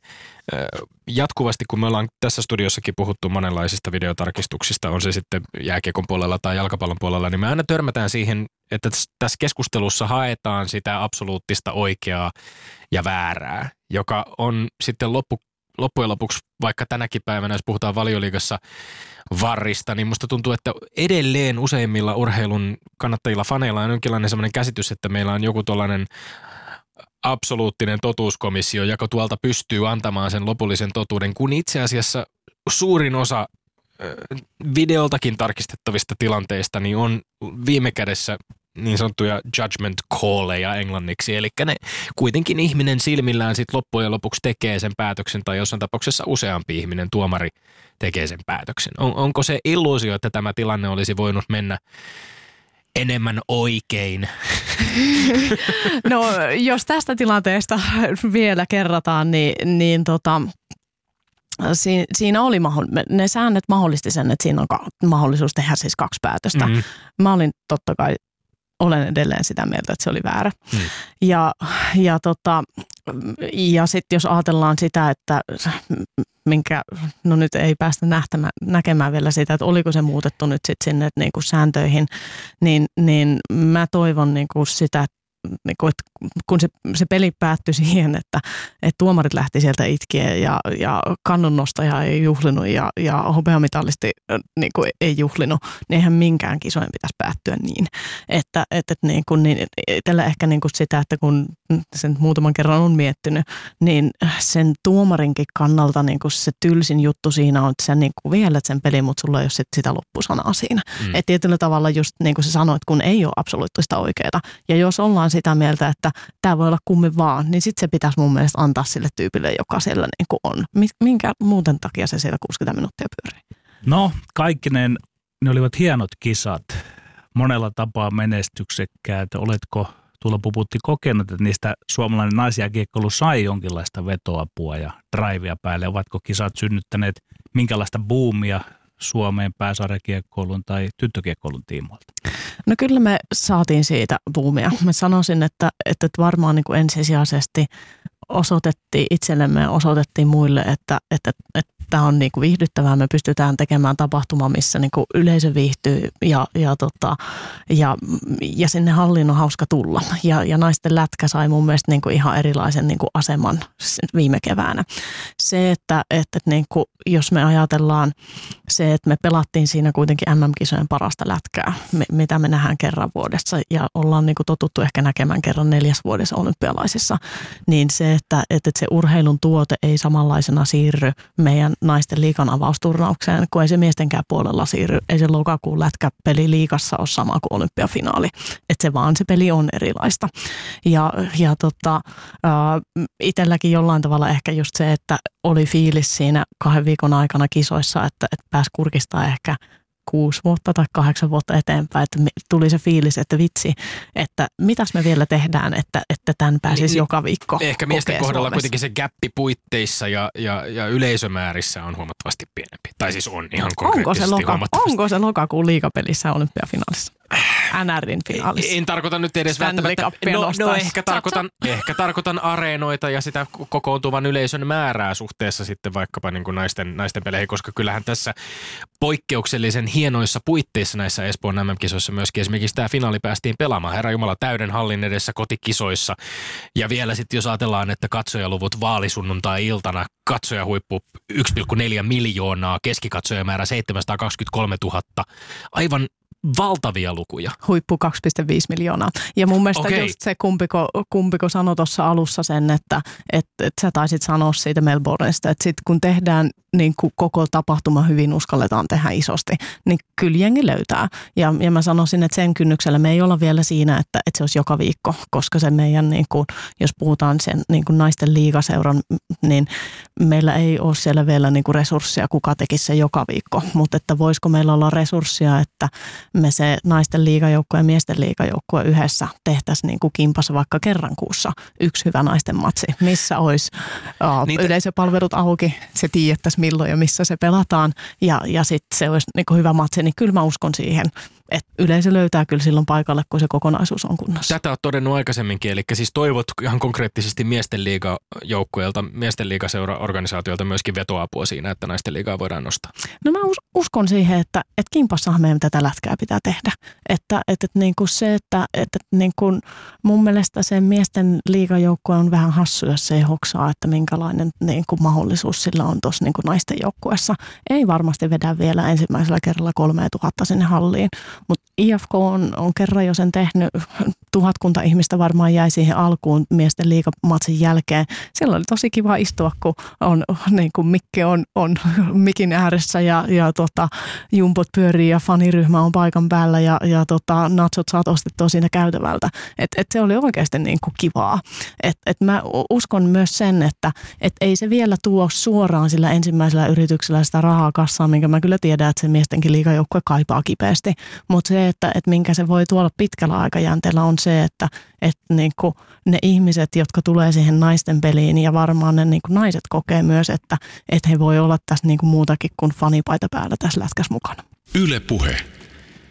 jatkuvasti, kun me ollaan tässä studiossakin puhuttu monenlaisista videotarkistuksista, on se sitten jääkiekon puolella tai jalkapallon puolella, niin me aina törmätään siihen, että tässä keskustelussa haetaan sitä absoluuttista oikeaa ja väärää, joka on sitten loppu, loppujen lopuksi, vaikka tänäkin päivänä, jos puhutaan valioliigassa varrista, niin musta tuntuu, että edelleen useimmilla urheilun kannattajilla, faneilla on jonkinlainen sellainen käsitys, että meillä on joku tuollainen absoluuttinen totuuskomissio, joka tuolta pystyy antamaan sen lopullisen totuuden, kun itse asiassa suurin osa videoltakin tarkistettavista tilanteista niin on viime kädessä niin sanottuja judgment calleja englanniksi, eli ne kuitenkin ihminen silmillään sit loppujen lopuksi tekee sen päätöksen, tai jossain tapauksessa useampi ihminen, tuomari, tekee sen päätöksen. On, onko se illuusio, että tämä tilanne olisi voinut mennä enemmän oikein? No, jos tästä tilanteesta vielä kerrataan, niin, niin tota, siinä oli ne säännöt mahdollisti sen, että siinä on mahdollisuus tehdä siis kaksi päätöstä. Mm-hmm. Mä olin totta kai olen edelleen sitä mieltä, että se oli väärä. Mm. Ja, ja, tota, ja sitten jos ajatellaan sitä, että minkä, no nyt ei päästä nähtämään, näkemään vielä sitä, että oliko se muutettu nyt sitten sinne niin kuin sääntöihin, niin, niin mä toivon niin kuin sitä, niin kuin, että kun se, se peli päättyi siihen, että, että tuomarit lähti sieltä itkien ja, ja kannunnostaja ei juhlinut ja, ja hopeamitalisti niin kuin ei juhlinut, niin eihän minkään kisojen pitäisi päättyä niin. Että, että, että niin kuin, niin, itsellä ehkä niin kuin sitä, että kun sen muutaman kerran on miettinyt, niin sen tuomarinkin kannalta niin kuin se tylsin juttu siinä on, että sä niin kuin viellät sen pelin, mutta sulla ei ole sit sitä loppusanaa siinä. Mm. Että tietyllä tavalla just niin kuin sä sanoit, kun ei ole absoluuttista oikeaa. Ja jos ollaan sitä mieltä, että tämä voi olla kummin vaan, niin sitten se pitäisi mun mielestä antaa sille tyypille, joka siellä niin kuin on. Minkä muuten takia se siellä 60 minuuttia pyörii? No, kaikki ne, ne olivat hienot kisat, monella tapaa menestyksekkäät. Oletko tuolla puputti kokenut, että niistä suomalainen naisjääkiekkoilu sai jonkinlaista vetoapua ja drivea päälle? Ovatko kisat synnyttäneet minkälaista boomia Suomeen pääsarjakiekkoilun tai tyttökiekkoilun tiimoilta? No kyllä me saatiin siitä boomia. Mä sanoisin, että, että varmaan niin kuin ensisijaisesti osoitettiin itsellemme ja osoitettiin muille, että, että, että tämä on niin kuin viihdyttävää. Me pystytään tekemään tapahtuma, missä niin kuin yleisö viihtyy ja, ja, tota, ja, ja sinne hallin on hauska tulla. Ja, ja naisten lätkä sai mun mielestä niin kuin ihan erilaisen niin kuin aseman viime keväänä. Se, että, että niin kuin, jos me ajatellaan se, että me pelattiin siinä kuitenkin MM-kisojen parasta lätkää, mitä me nähdään kerran vuodessa ja ollaan niin kuin totuttu ehkä näkemään kerran neljäs vuodessa olympialaisissa, niin se, että, että se urheilun tuote ei samanlaisena siirry meidän naisten liikan avausturnaukseen, kun ei se miestenkään puolella siirry. Ei se lokakuun lätkäpeli liikassa ole sama kuin olympiafinaali. Että se vaan se peli on erilaista. Ja, ja tota, itselläkin jollain tavalla ehkä just se, että oli fiilis siinä kahden viikon aikana kisoissa, että, että pääsi kurkistaa ehkä kuusi vuotta tai kahdeksan vuotta eteenpäin, että tuli se fiilis, että vitsi, että mitäs me vielä tehdään, että, että tämän pääsisi Niin, joka viikko Ehkä miesten kohdalla Suomessa. kuitenkin se gappi puitteissa ja, ja, ja yleisömäärissä on huomattavasti pienempi. Tai siis on ihan Onko se, konkreettisesti loka, onko se lokakuun liigapelissä olympiafinaalissa? NRin finaalissa. En tarkoita nyt edes Stanley välttämättä. No, no ehkä, tarkoitan, ehkä tarkoitan areenoita ja sitä kokoontuvan yleisön määrää suhteessa sitten vaikkapa niin kuin naisten, naisten peleihin, koska kyllähän tässä poikkeuksellisen hienoissa puitteissa näissä Espoon MM-kisoissa myöskin esimerkiksi tämä finaali päästiin pelaamaan. Herra Jumala täyden hallin edessä kotikisoissa. Ja vielä sitten jos ajatellaan, että katsojaluvut vaalisunnuntai-iltana katsojahuippu 1,4 miljoonaa, keskikatsojamäärä 723 000. Aivan valtavia lukuja. huippu 2,5 miljoonaa. Ja mun mielestä okay. just se, kumpiko, kumpiko sanoi tuossa alussa sen, että et, et sä taisit sanoa siitä Melbourneista, että sit kun tehdään niin kuin koko tapahtuma hyvin uskalletaan tehdä isosti, niin kyllä jengi löytää. Ja, ja mä sanoisin, että sen kynnyksellä me ei olla vielä siinä, että, että se olisi joka viikko, koska se meidän, niin kuin, jos puhutaan sen niin kuin naisten liigaseuran, niin meillä ei ole siellä vielä niin resursseja, kuka tekisi se joka viikko. Mutta että voisiko meillä olla resursseja, että me se naisten liigajoukkue ja miesten liigajoukkue yhdessä tehtäisiin niin kuin kimpassa vaikka kerran kuussa yksi hyvä naisten matsi, missä olisi uh, Niitä- yleisöpalvelut auki, se tiedettäisiin milloin ja missä se pelataan. Ja, ja sitten se olisi niin kuin hyvä matsi, niin kyllä mä uskon siihen, että yleisö löytää kyllä silloin paikalle, kun se kokonaisuus on kunnossa. Tätä olet todennut aikaisemmin, eli siis toivot ihan konkreettisesti miesten liigajoukkueelta, miesten liigaseura-organisaatiolta myöskin vetoapua siinä, että naisten liigaa voidaan nostaa. No mä us- uskon siihen, että, että kimpassahan meidän tätä lätkää pitää tehdä. Että, että, että niin kuin se, että, että niin kuin mun mielestä se miesten liigajoukkue on vähän hassu, jos se ei hoksaa, että minkälainen niin kuin mahdollisuus sillä on tuossa niin kuin naisten joukkueessa. Ei varmasti vedä vielä ensimmäisellä kerralla 3000 sinne halliin, IFK on, on kerran jo sen tehnyt. Tuhatkunta ihmistä varmaan jäi siihen alkuun miesten liigamatsin jälkeen. Siellä oli tosi kiva istua, kun on, niin kuin Mikke on, on mikin ääressä ja, ja tota, jumpot pyörii ja faniryhmä on paikan päällä ja, ja tota, natsot saat ostettua siinä käytävältä. Et, et se oli oikeasti niin kuin kivaa. Et, et mä uskon myös sen, että et ei se vielä tuo suoraan sillä ensimmäisellä yrityksellä sitä rahaa kassaan, minkä mä kyllä tiedän, että se miestenkin liigajoukkue kaipaa kipeästi. Mutta se, että, että minkä se voi tuolla pitkällä aikajänteellä on se, että, että niin kuin ne ihmiset, jotka tulee siihen naisten peliin ja varmaan ne niin kuin naiset kokee myös, että, että he voi olla tässä niin kuin muutakin kuin fanipaita päällä tässä lätkässä mukana. Yle Puhe.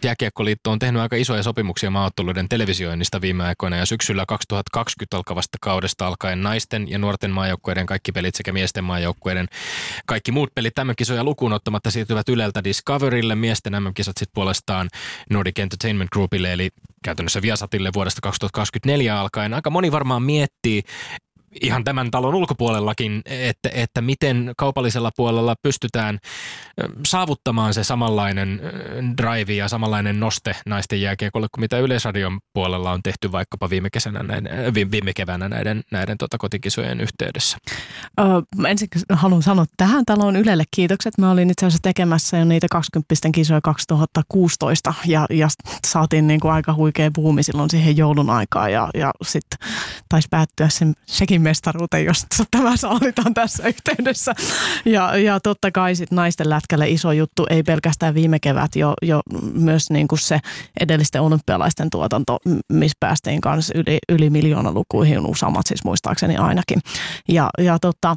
Jääkiekkoliitto on tehnyt aika isoja sopimuksia maaotteluiden televisioinnista viime aikoina ja syksyllä 2020 alkavasta kaudesta alkaen naisten ja nuorten maajoukkueiden kaikki pelit sekä miesten maajoukkueiden kaikki muut pelit tämän kisoja lukuun ottamatta siirtyvät Yleltä Discoverylle. Miesten MM-kisat sitten puolestaan Nordic Entertainment Groupille eli käytännössä Viasatille vuodesta 2024 alkaen. Aika moni varmaan miettii, ihan tämän talon ulkopuolellakin, että, että miten kaupallisella puolella pystytään ö, saavuttamaan se samanlainen ö, drive ja samanlainen noste naisten jääkiekolle kuin mitä Yleisradion puolella on tehty vaikkapa viime, kesänä ö, vi- viime keväänä näiden, näiden tota kotikisojen yhteydessä. Öö, ensin haluan sanoa tähän taloon Ylelle kiitokset. Mä olin itse asiassa tekemässä jo niitä 20 kisoja 2016 ja, ja saatiin niin aika huikea buumi silloin siihen joulun aikaan ja, ja sitten taisi päättyä sen, sekin mestaruuteen, jos tämä sallitaan tässä yhteydessä. Ja, ja totta kai sitten naisten lätkälle iso juttu, ei pelkästään viime kevät, jo, jo myös niin kuin se edellisten olympialaisten tuotanto, missä päästiin kanssa yli, yli miljoona lukuihin, useammat siis muistaakseni ainakin. Ja, ja tota,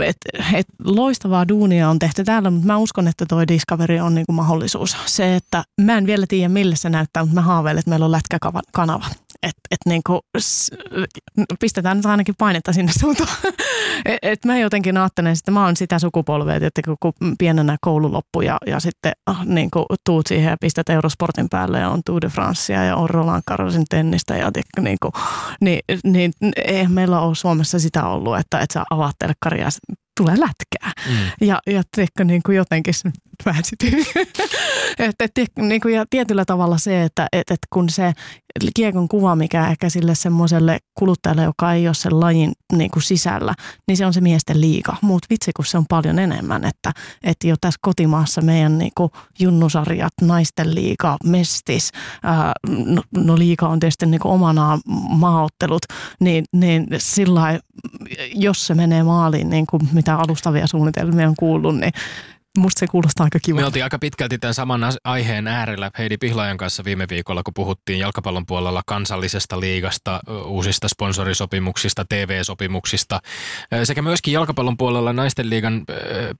et, et loistavaa duunia on tehty täällä, mutta mä uskon, että toi Discovery on niinku mahdollisuus. Se, että mä en vielä tiedä, millä se näyttää, mutta mä haaveilen, että meillä on lätkäkanava. Että et niinku, pistetään nyt ainakin painetta sinne suuntaan. et, et mä jotenkin ajattelen, että mä oon sitä sukupolvea, että kun, pienenä koulu loppui ja, ja sitten ah, niin kuin tuut siihen ja pistät Eurosportin päälle ja on Tour de Francea ja on Roland Garrosin tennistä ja tiedätkö, niin, niin, ei meillä ole Suomessa sitä ollut, että, että sä avaat telkkaria tulee lätkää. Mm. Ja, ja tiedätkö, niin kuin jotenkin se vähän et, et, niin kuin, ja tietyllä tavalla se, että et, et kun se kiekon kuva, mikä ehkä sille semmoiselle kuluttajalle, joka ei ole sen lajin niin kuin sisällä, niin se on se miesten liiga. Mutta vitsi, kun se on paljon enemmän, että, että jo tässä kotimaassa meidän niin kuin junnusarjat, naisten liiga, mestis, ää, no, no liiga on tietysti niin kuin omanaan maaottelut, niin, niin sillä jos se menee maaliin, niin kuin mitä alustavia suunnitelmia on kuullut, niin musta se kuulostaa aika kiva. Me oltiin aika pitkälti tämän saman aiheen äärellä Heidi Pihlajan kanssa viime viikolla, kun puhuttiin jalkapallon puolella kansallisesta liigasta, uusista sponsorisopimuksista, TV-sopimuksista sekä myöskin jalkapallon puolella naisten liigan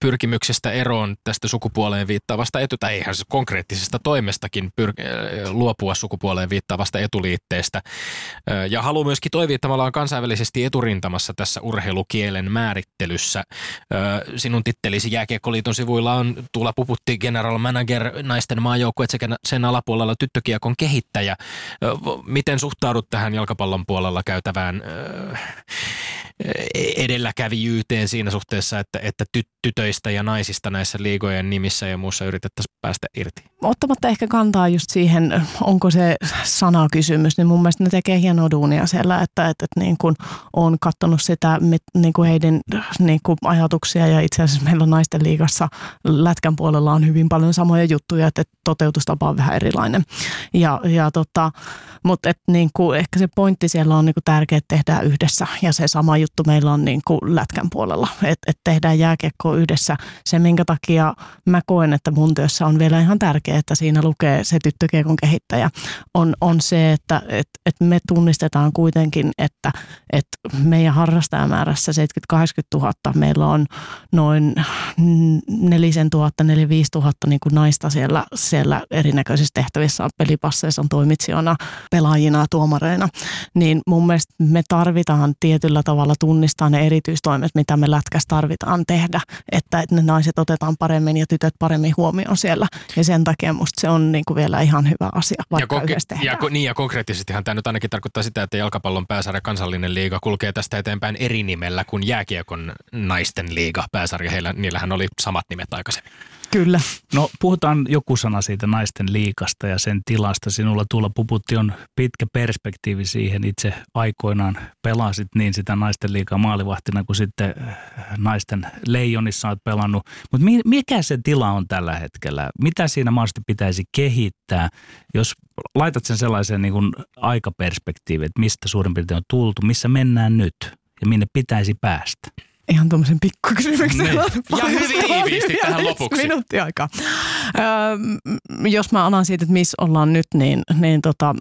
pyrkimyksestä eroon tästä sukupuoleen viittaavasta etu, tai se konkreettisesta toimestakin pyr- luopua sukupuoleen viittaavasta etuliitteestä. Ja haluaa myöskin toivia tavallaan kansainvälisesti eturintamassa tässä urheilukielen määrittelyssä. Sinun tittelisi Jääkiekkoliiton sivuilla on Tuula Puputti, general manager, naisten maajoukkueet sekä sen alapuolella tyttökiekon kehittäjä. Miten suhtaudut tähän jalkapallon puolella käytävään edelläkävijyyteen siinä suhteessa, että, että tytöistä ja naisista näissä liigojen nimissä ja muussa yritettäisiin päästä irti? Ottamatta ehkä kantaa just siihen, onko se sanakysymys, niin mun mielestä ne tekee hienoa duunia siellä, että, että, että niin kuin on katsonut sitä niin kuin heidän niin kuin ajatuksia ja itse asiassa meillä naisten liigassa lätkän puolella on hyvin paljon samoja juttuja, että toteutustapa on vähän erilainen. Ja, ja tota, mutta et niin kuin ehkä se pointti siellä on niin kuin tärkeää tehdä yhdessä ja se sama juttu meillä on niin kuin lätkän puolella, että et tehdään jääkiekkoa yhdessä. Se, minkä takia mä koen, että mun työssä on vielä ihan tärkeää, että siinä lukee se tyttökiekon kehittäjä, on, on se, että et, et me tunnistetaan kuitenkin, että et meidän harrastajamäärässä 70-80 000, meillä on noin 4 000, 4 5 000 niin kuin naista siellä, siellä erinäköisissä tehtävissä, pelipasseissa on toimitsijana, pelaajina, tuomareina, niin mun mielestä me tarvitaan tietyllä tavalla tunnistaa ne erityistoimet, mitä me lätkässä tarvitaan tehdä, että, että ne naiset otetaan paremmin ja tytöt paremmin huomioon siellä. Ja sen takia musta se on niin kuin vielä ihan hyvä asia, vaikka ja, konke- ja, niin ja konkreettisestihan tämä nyt ainakin tarkoittaa sitä, että jalkapallon pääsarja kansallinen liiga kulkee tästä eteenpäin eri nimellä kuin jääkiekon naisten liiga pääsarja. Heillä, niillähän oli samat nimet aikaisemmin. Kyllä. No puhutaan joku sana siitä naisten liikasta ja sen tilasta. Sinulla tuolla puputti on pitkä perspektiivi siihen. Itse aikoinaan pelasit niin sitä naisten liikaa maalivahtina kuin sitten äh, naisten leijonissa olet pelannut. Mutta mikä se tila on tällä hetkellä? Mitä siinä maasti pitäisi kehittää, jos laitat sen sellaiseen niin kuin aikaperspektiiviin, että mistä suurin piirtein on tultu, missä mennään nyt ja minne pitäisi päästä? Ihan tuommoisen pikkukysymyksen. Niin. Ja hyvin tiiviisti tähän lopuksi. Minuutti aikaa. Öö, jos mä alan siitä, että missä ollaan nyt, niin, niin tota,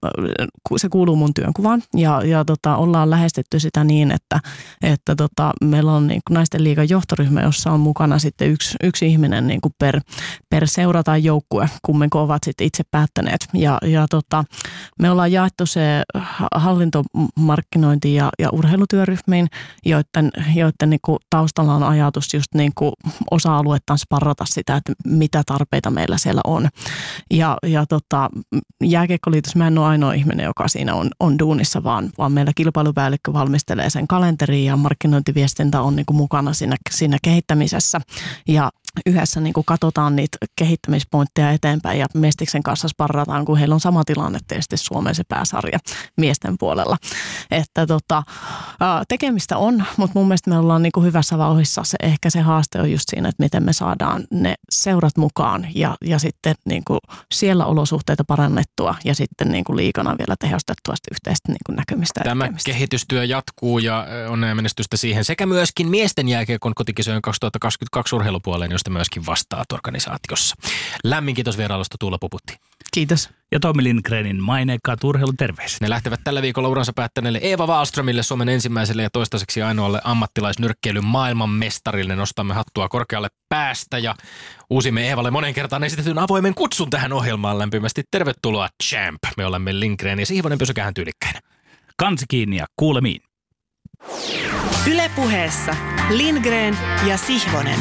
se kuuluu mun työnkuvaan. Ja, ja tota, ollaan lähestetty sitä niin, että, että tota, meillä on niin naisten liigan johtoryhmä, jossa on mukana sitten yksi, yksi ihminen niin kuin per, per seura tai joukkue, kummenko ovat sitten itse päättäneet. Ja, ja tota, me ollaan jaettu se hallintomarkkinointi ja, ja urheilutyöryhmiin, joiden, joiden niin kuin taustalla on ajatus just niin kuin osa-aluettaan sparrata sitä, että mitä tarpeita meillä siellä on. Ja, ja tota, jääkiekkoliitos, mä en ole ainoa ihminen, joka siinä on, on duunissa, vaan, vaan meillä kilpailupäällikkö valmistelee sen kalenteriin ja markkinointiviestintä on niin kuin mukana siinä, siinä kehittämisessä. Ja yhdessä niin kuin katsotaan niitä kehittämispointteja eteenpäin ja Mestiksen kanssa sparrataan, kun heillä on sama tilanne tietysti Suomen se pääsarja miesten puolella. Että tota, tekemistä on, mutta mun mielestä me ollaan niin kuin hyvässä vauhissa. Se, ehkä se haaste on just siinä, että miten me saadaan ne seurat mukaan ja, ja sitten niin kuin siellä olosuhteita parannettua ja sitten niin kuin liikana vielä tehostettua yhteistä niin kuin näkymistä. Tämä tekemistä. kehitystyö jatkuu ja on menestystä siihen sekä myöskin miesten jääkiekon kotikisojen 2022 urheilupuoleen, josta myöskin vastaat organisaatiossa. Lämmin kiitos vierailusta Tuula Puputti. Kiitos. Ja Tomi Lindgrenin maineikkaat urheiluterveiset. Ne lähtevät tällä viikolla uransa päättäneelle Eeva Wallströmille, Suomen ensimmäiselle ja toistaiseksi ainoalle ammattilaisnyrkkeilyn maailmanmestarille. Nostamme hattua korkealle päästä ja uusimme Eevalle monen kertaan esitetyn avoimen kutsun tähän ohjelmaan lämpimästi. Tervetuloa Champ. Me olemme Lindgren ja Siivonen pysykään tyylikkäin. Kansi kiinni ja kuulemiin. Ylepuheessa Lindgren ja Sihvonen.